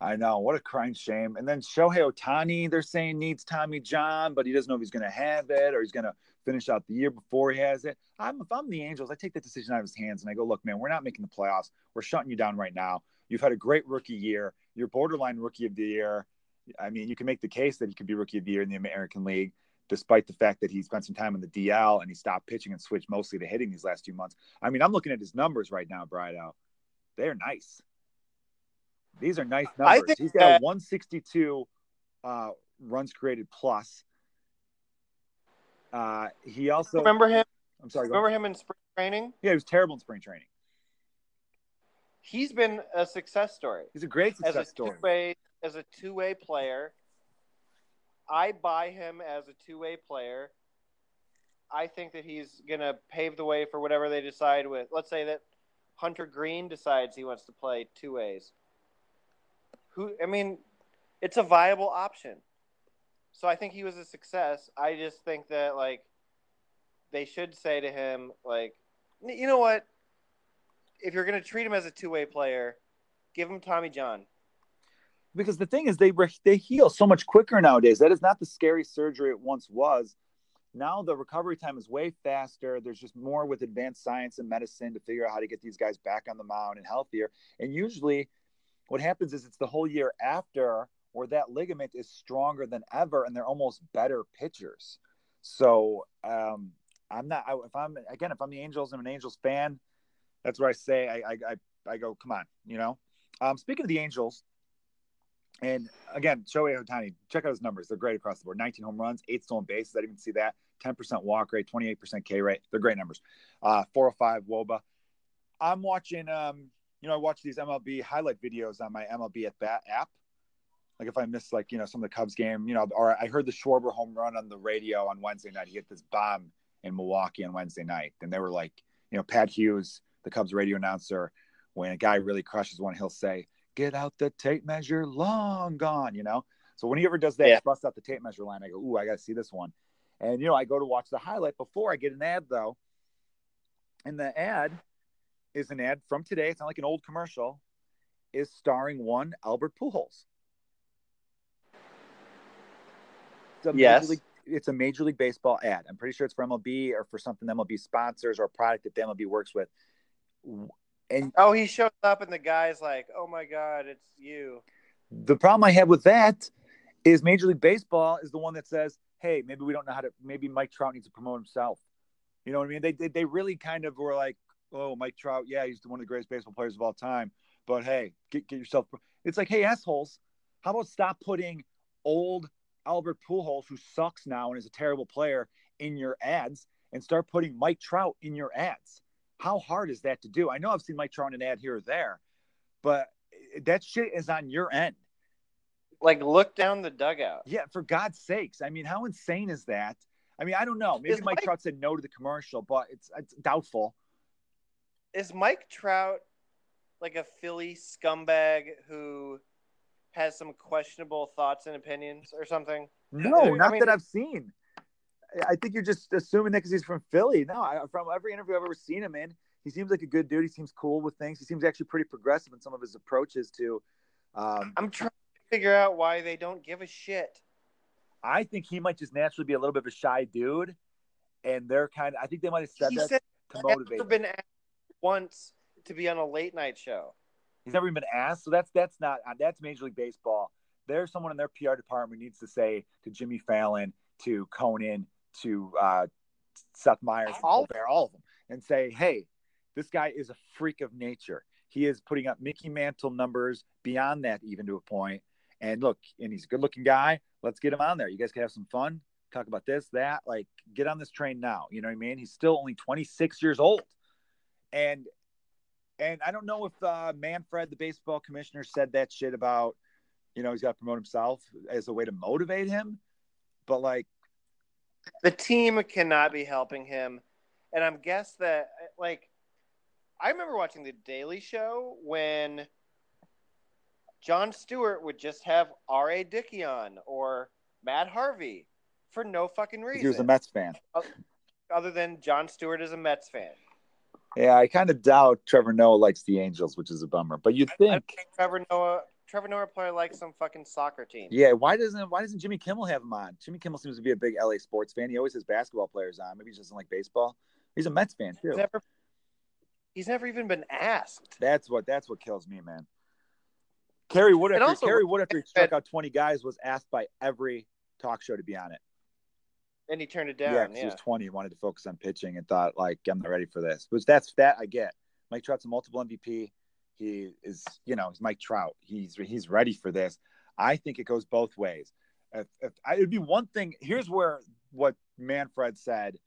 I know what a crying shame. And then Shohei Ohtani, they're saying needs Tommy John, but he doesn't know if he's going to have it or he's going to finish out the year before he has it. I'm if I'm the Angels, I take that decision out of his hands and I go, look, man, we're not making the playoffs. We're shutting you down right now. You've had a great rookie year. You're borderline rookie of the year. I mean, you can make the case that he could be rookie of the year in the American League, despite the fact that he spent some time in the DL and he stopped pitching and switched mostly to hitting these last few months. I mean, I'm looking at his numbers right now, Brido. They're nice. These are nice numbers. He's got that... 162 uh, runs created plus. Uh, he also remember him. I'm sorry. Remember him in spring training? Yeah, he was terrible in spring training. He's been a success story. He's a great success as a story. Two-way, as a two-way player, I buy him as a two-way player. I think that he's going to pave the way for whatever they decide with. Let's say that Hunter Greene decides he wants to play two ways. Who I mean, it's a viable option. So I think he was a success. I just think that like they should say to him like, you know what? If you're going to treat him as a two-way player, give him Tommy John. Because the thing is, they they heal so much quicker nowadays. That is not the scary surgery it once was. Now the recovery time is way faster. There's just more with advanced science and medicine to figure out how to get these guys back on the mound and healthier. And usually, what happens is it's the whole year after where that ligament is stronger than ever and they're almost better pitchers. So um, I'm not. I, if I'm again, if I'm the Angels, I'm an Angels fan. That's where I say I I, I, I go. Come on, you know. Um, speaking of the Angels, and again, Shohei Ohtani, check out his numbers. They're great across the board. 19 home runs, eight stolen bases. I didn't even see that. 10% walk rate, 28% K rate. They're great numbers. Uh, 405 Woba. I'm watching. Um, you know, I watch these MLB highlight videos on my MLB at Bat app. Like if I miss like you know some of the Cubs game, you know, or I heard the Schwarber home run on the radio on Wednesday night. He hit this bomb in Milwaukee on Wednesday night, and they were like, you know, Pat Hughes, the Cubs radio announcer, when a guy really crushes one, he'll say, "Get out the tape measure, long gone," you know. So when he ever does that, yeah. bust out the tape measure line. I go, "Ooh, I got to see this one," and you know, I go to watch the highlight before I get an ad though, and the ad is an ad from today. It's not like an old commercial. Is starring one Albert Pujols. yes. League, it's a Major League Baseball ad. I'm pretty sure it's for MLB or for something MLB sponsors or a product that the MLB works with. And oh, he shows up and the guy's like, "Oh my God, it's you." The problem I have with that is Major League Baseball is the one that says, "Hey, maybe we don't know how to. Maybe Mike Trout needs to promote himself." You know what I mean? They they, they really kind of were like, "Oh, Mike Trout, yeah, he's one of the greatest baseball players of all time." But hey, get get yourself. It's like, hey, assholes, how about stop putting old Albert Pujols, who sucks now and is a terrible player, in your ads and start putting Mike Trout in your ads. How hard is that to do? I know I've seen Mike Trout in an ad here or there, but that shit is on your end. Like, look down the dugout. Yeah, for God's sakes. I mean, how insane is that? I mean, I don't know. Maybe Mike, Mike Trout said no to the commercial, but it's, it's doubtful. Is Mike Trout like a Philly scumbag who has some questionable thoughts and opinions or something? No, not I mean, that I've seen. I think you're just assuming that because he's from Philly. No, I, from every interview I've ever seen him in, he seems like a good dude. He seems cool with things. He seems actually pretty progressive in some of his approaches to. Um, I'm trying to figure out why they don't give a shit. I think he might just naturally be a little bit of a shy dude, and they're kind of. I think they might have said he that said to motivate. Been asked once to be on a late night show. He's never even been asked. So that's that's not that's Major League Baseball. There's someone in their PR department needs to say to Jimmy Fallon, to Conan, to uh, Seth Meyers, all, all of them, and say, hey, this guy is a freak of nature. He is putting up Mickey Mantle numbers beyond that, even to a point. And look, and he's a good looking guy. Let's get him on there. You guys can have some fun, talk about this, that. Like, get on this train now. You know what I mean? He's still only 26 years old. And and I don't know if uh, Manfred, the baseball commissioner, said that shit about, you know, he's got to promote himself as a way to motivate him. But like, the team cannot be helping him, and I'm guess that like, I remember watching the Daily Show when Jon Stewart would just have R.A. Dickey on or Matt Harvey for no fucking reason. He was a Mets fan. Other than Jon Stewart is a Mets fan. Yeah, I kind of doubt Trevor Noah likes the Angels, which is a bummer. But you'd think Trevor Noah Trevor Noah play likes some fucking soccer team. Yeah, why doesn't why doesn't Jimmy Kimmel have him on? Jimmy Kimmel seems to be a big LA sports fan. He always has basketball players on. Maybe he doesn't like baseball. He's a Mets fan too. He's never, he's never even been asked. That's what that's what kills me, man. Kerry Wood after also- Kerry Wood after he struck out twenty guys was asked by every talk show to be on it. And he turned it Yeah, Yeah. he was twenty He wanted to focus on pitching and thought like I'm not ready for this. Which that's that I get. Mike Trout's a multiple MVP. He is, you know, he's Mike Trout. He's he's ready for this. I think it goes both ways. If, if I, it'd be one thing. Here's where what Manfred said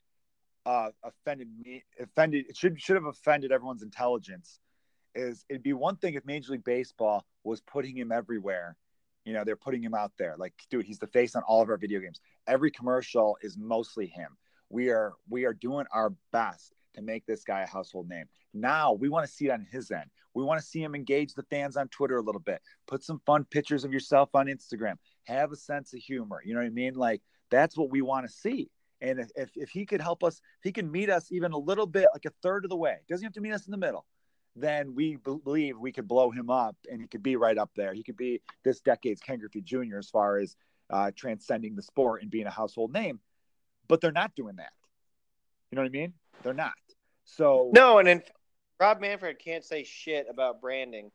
uh, offended me. Offended. It should should have offended everyone's intelligence. Is it'd be one thing if Major League Baseball was putting him everywhere. You know, they're putting him out there. Like, dude, he's the face on all of our video games. Every commercial is mostly him. We are we are doing our best to make this guy a household name. Now we want to see it on his end. We want to see him engage the fans on Twitter a little bit. Put some fun pictures of yourself on Instagram. Have a sense of humor. You know what I mean? Like that's what we want to see. And if, if, he could help us, he can meet us even a little bit, like a third of the way, doesn't have to meet us in the middle, then we believe we could blow him up and he could be right up there. He could be this decade's Ken Griffey Jr. as far as uh, transcending the sport and being a household name. But they're not doing that. You know what I mean? They're not. So No, and in Rob Manfred can't say shit about branding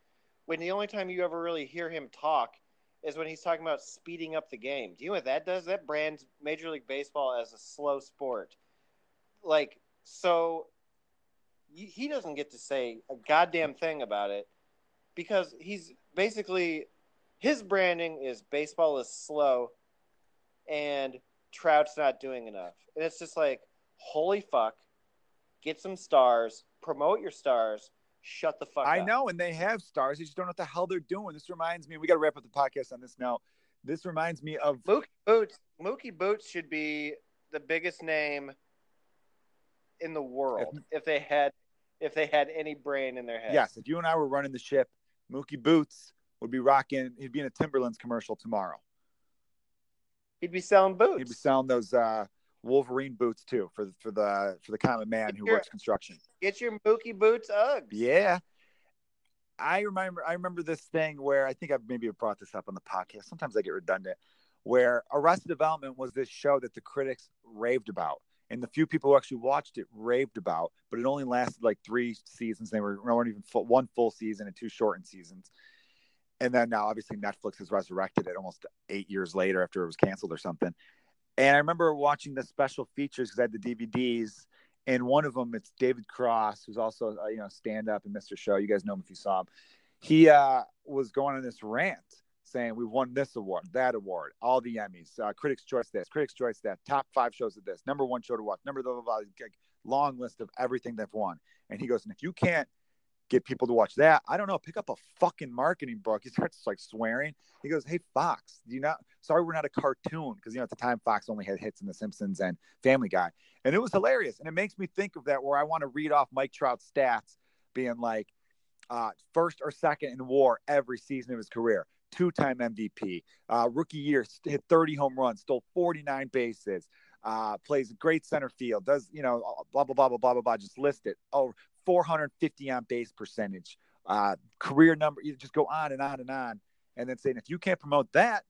when the only time you ever really hear him talk is when he's talking about speeding up the game. Do you know what that does? That brands Major League Baseball as a slow sport. Like, so he doesn't get to say a goddamn thing about it because he's basically his branding is baseball is slow and Trout's not doing enough. And it's just like, holy fuck, get some stars, promote your stars, shut the fuck I up. know, and they have stars. They just don't know what the hell they're doing. This reminds me, we got to wrap up the podcast on this now. This reminds me of Mookie Boots, Mookie Boots should be the biggest name in the world if they had if they had any brain in their head. yes, if you and I were running the ship, Mookie Boots would be rocking. He'd be in a Timberlands commercial tomorrow. He'd be selling boots. He'd be selling those uh, Wolverine boots too for the for the for the common man who Sure. works construction. Get your Mookie Boots Uggs. Yeah. I remember I remember this thing where I think I've maybe brought this up on the podcast. Sometimes I get redundant. Where Arrested Development was this show that the critics raved about. And the few people who actually watched it raved about, but it only lasted like three seasons. They were weren't even full, one full season and two shortened seasons. And then now, obviously, Netflix has resurrected it almost eight years later after it was canceled or something. And I remember watching the special features because I had the DVDs, and one of them it's David Cross, who's also uh, you know stand up and Mr. Show. You guys know him if you saw him. He uh, was going on this rant saying we won this award, that award, all the Emmys, uh, Critics' Choice this, Critics' Choice that, top five shows of this, number one show to watch, number blah blah blah, long list of everything they've won. And he goes, and if you can't get people to watch that, I don't know, pick up a fucking marketing book. He starts like swearing. He goes, hey Fox, do you not? Sorry, we're not a cartoon because you know at the time Fox only had hits in The Simpsons and Family Guy, and it was hilarious. And it makes me think of that where I want to read off Mike Trout's stats, being like uh, first or second in WAR every season of his career, two-time MVP, uh, rookie year hit 30 home runs, stole 49 bases, uh, plays great center field, does you know blah blah blah blah blah blah blah. Just list it. Oh, 450 on base percentage, uh, career number. You just go on and on and on, and then saying if you can't promote that,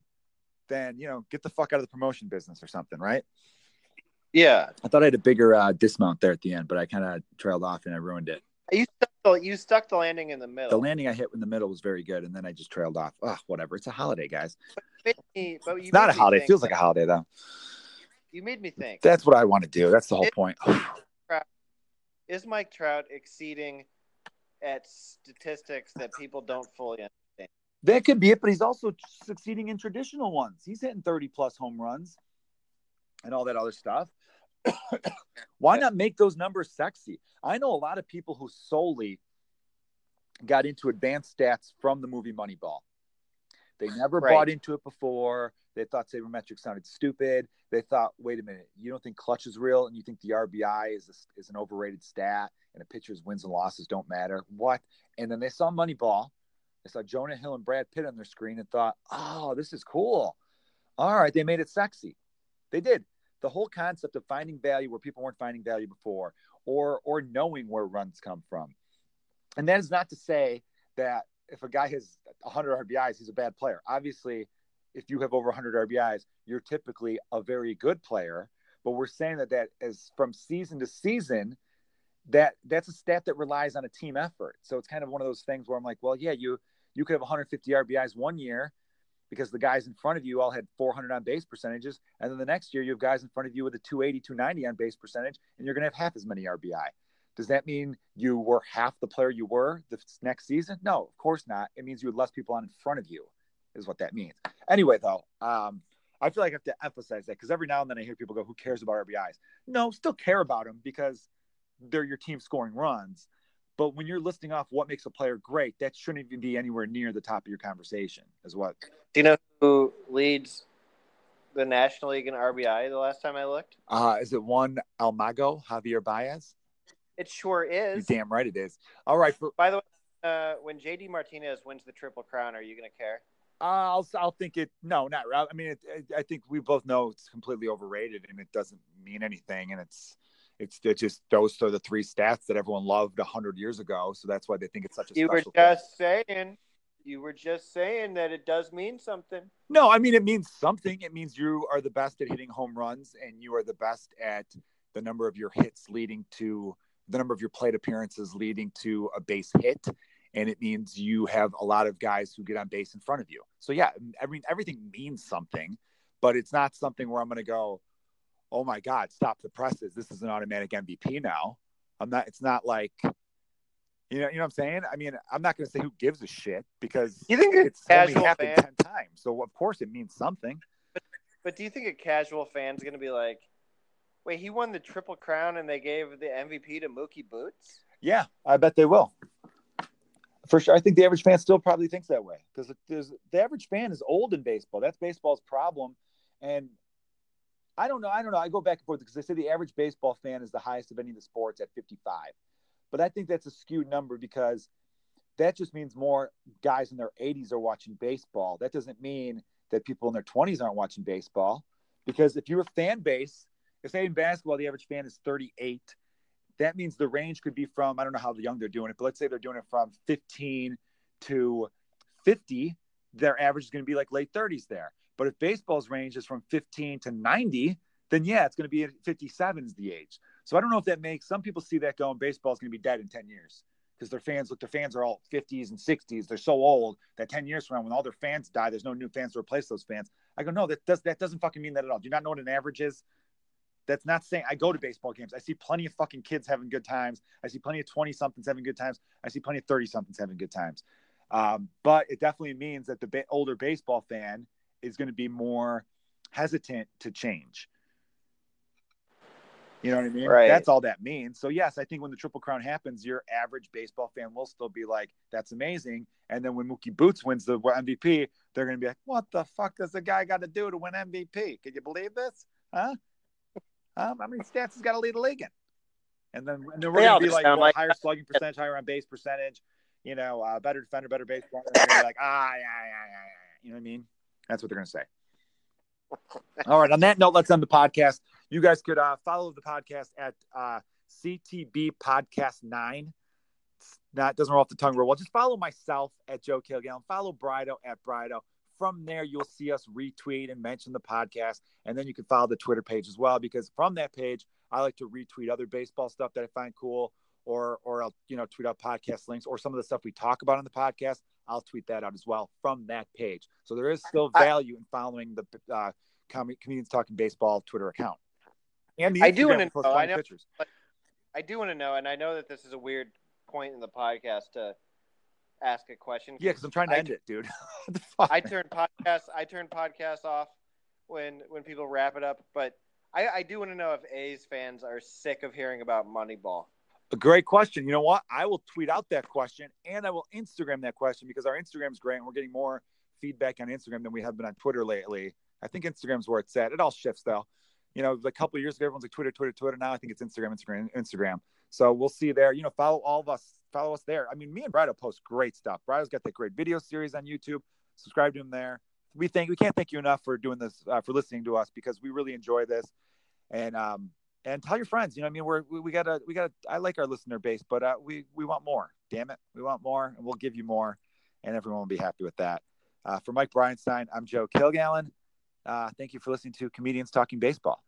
then you know get the fuck out of the promotion business or something, right? Yeah. I thought I had a bigger uh, dismount there at the end, but I kind of trailed off and I ruined it. You stuck, the, you stuck the landing in the middle. The landing I hit in the middle was very good, and then I just trailed off. Oh, whatever. It's a holiday, guys. Made me- but It's not a holiday. It feels like a holiday, though. You made me think. That's what I want to do. That's the whole It- point. Is Mike Trout exceeding at statistics that people don't fully understand? That could be it, but he's also succeeding in traditional ones. He's hitting 30 plus home runs and all that other stuff. Why not make those numbers sexy? I know a lot of people who solely got into advanced stats from the movie Moneyball. They never Right. bought into it before. They thought sabermetrics sounded stupid. They thought, wait a minute, you don't think clutch is real, and you think the RBI is a, is an overrated stat, and a pitcher's wins and losses don't matter. What? And then they saw Moneyball. They saw Jonah Hill and Brad Pitt on their screen and thought, oh, this is cool. All right, they made it sexy. They did. The whole concept of finding value where people weren't finding value before, or or knowing where runs come from. And that is not to say that if a guy has 100 RBIs, he's a bad player. Obviously, if you have over 100 RBIs, you're typically a very good player. But we're saying that that is from season to season, that that's a stat that relies on a team effort. So it's kind of one of those things where I'm like, well, yeah, you you could have 150 RBIs one year because the guys in front of you all had 400 on base percentages, and then the next year you have guys in front of you with a 280, 290 on base percentage, and you're going to have half as many RBI. Does that mean you were half the player you were the next season? No, of course not. It means you had less people on in front of you, is what that means. Anyway, though, um, I feel like I have to emphasize that because every now and then I hear people go, "Who cares about RBIs?" No, still care about them because they're your team scoring runs. But when you're listing off what makes a player great, that shouldn't even be anywhere near the top of your conversation. Is what? Do you know who leads the National League in RBI? The last time I looked, uh, is it one El Mago Javier Baez? It sure is. You're damn right it is. All right. For, By the way, uh, when JD Martinez wins the Triple Crown, are you going to care? Uh, I'll I'll think it. No, not. I mean, it, I think we both know it's completely overrated and it doesn't mean anything. And it's it's it just those are the three stats that everyone loved a hundred years ago. So that's why they think it's such a. You were just thing. saying. You were just saying that it does mean something. No, I mean it means something. It means you are the best at hitting home runs and you are the best at the number of your hits leading to the number of your plate appearances leading to a base hit and it means you have a lot of guys who get on base in front of you. So yeah, I mean everything means something, but it's not something where I'm going to go, "Oh my god, stop the presses. This is an automatic MVP now." I'm not it's not like you know, you know what I'm saying? I mean, I'm not going to say who gives a shit because You think a it's only casual happened fan- 10 times. So of course it means something. But do you think a casual fan's going to be like, wait, he won the Triple Crown and they gave the MVP to Mookie Boots? Yeah, I bet they will. For sure. I think the average fan still probably thinks that way because the average fan is old in baseball. That's baseball's problem. And I don't know. I don't know. I go back and forth because they say the average baseball fan is the highest of any of the sports at 55. But I think that's a skewed number because that just means more guys in their 80s are watching baseball. That doesn't mean that people in their 20s aren't watching baseball. Because if you're a fan base, if say in basketball the average fan is 38, that means the range could be from I don't know how young they're doing it, but let's say they're doing it from 15 to 50. Their average is going to be like late 30s there. But if baseball's range is from 15 to 90, then yeah, it's going to be 57 is the age. So I don't know if that makes some people see that going baseball's going to be dead in 10 years because their fans look their fans are all 50s and 60s. They're so old that 10 years from now when all their fans die, there's no new fans to replace those fans. I go, no, that does that doesn't fucking mean that at all. Do you not know what an average is? That's not saying I go to baseball games. I see plenty of fucking kids having good times. I see plenty of 20 somethings having good times. I see plenty of 30 somethings having good times. Um, but it definitely means that the ba- older baseball fan is going to be more hesitant to change. You know what I mean? Right. That's all that means. So yes, I think when the triple crown happens, your average baseball fan will still be like, "That's amazing." And then when Mookie Boots wins the MVP, they're going to be like, "What the fuck does the guy got to do to win MVP? Can you believe this? Huh? Um, how many stats has got to lead the league in?" And then, and then we're going to be like, well, like higher slugging percentage, higher on base percentage, you know, uh, better defender, better baseball. And they're gonna be like, ah, yeah, yeah, yeah, yeah. You know what I mean? That's what they're going to say. All right. On that note, let's end the podcast. You guys could uh, follow the podcast at uh, CTB Podcast Nine. That doesn't roll off the tongue real well. Just follow myself at Joe Kilgallen. Follow Brido at Brido. From there, you'll see us retweet and mention the podcast, and then you can follow the Twitter page as well. Because from that page, I like to retweet other baseball stuff that I find cool, or or I'll you know tweet out podcast links or some of the stuff we talk about on the podcast. I'll tweet that out as well from that page. So there is still I- value in following the uh, Com- comedians talking baseball Twitter account. And the I do wanna know, I know- pictures. I do want to know, and I know that this is a weird point in the podcast to ask a question. Yeah, because I'm trying to I end it, dude. What the fuck, I turn podcasts. I turn podcasts off when when people wrap it up. But I, I do want to know if A's fans are sick of hearing about Moneyball. A great question. You know what? I will tweet out that question and I will Instagram that question because our Instagram's great and we're getting more feedback on Instagram than we have been on Twitter lately. I think Instagram's where it's at. It all shifts though. You know, a couple years ago, everyone's like Twitter, Twitter, Twitter. Now I think it's Instagram, Instagram, Instagram. So we'll see there. You know, follow all of us. Follow us there. I mean, me and Brido post great stuff. Brido's got that great video series on YouTube. Subscribe to him there. We thank we can't thank you enough for doing this uh, for listening to us because we really enjoy this. And um and tell your friends. You know, I mean, we're we, we gotta we gotta. I like our listener base, but uh, we we want more. Damn it, we want more, and we'll give you more, and everyone will be happy with that. Uh, for Mike Bryanstein, I'm Joe Kilgallen. Uh, thank you for listening to Comedians Talking Baseball.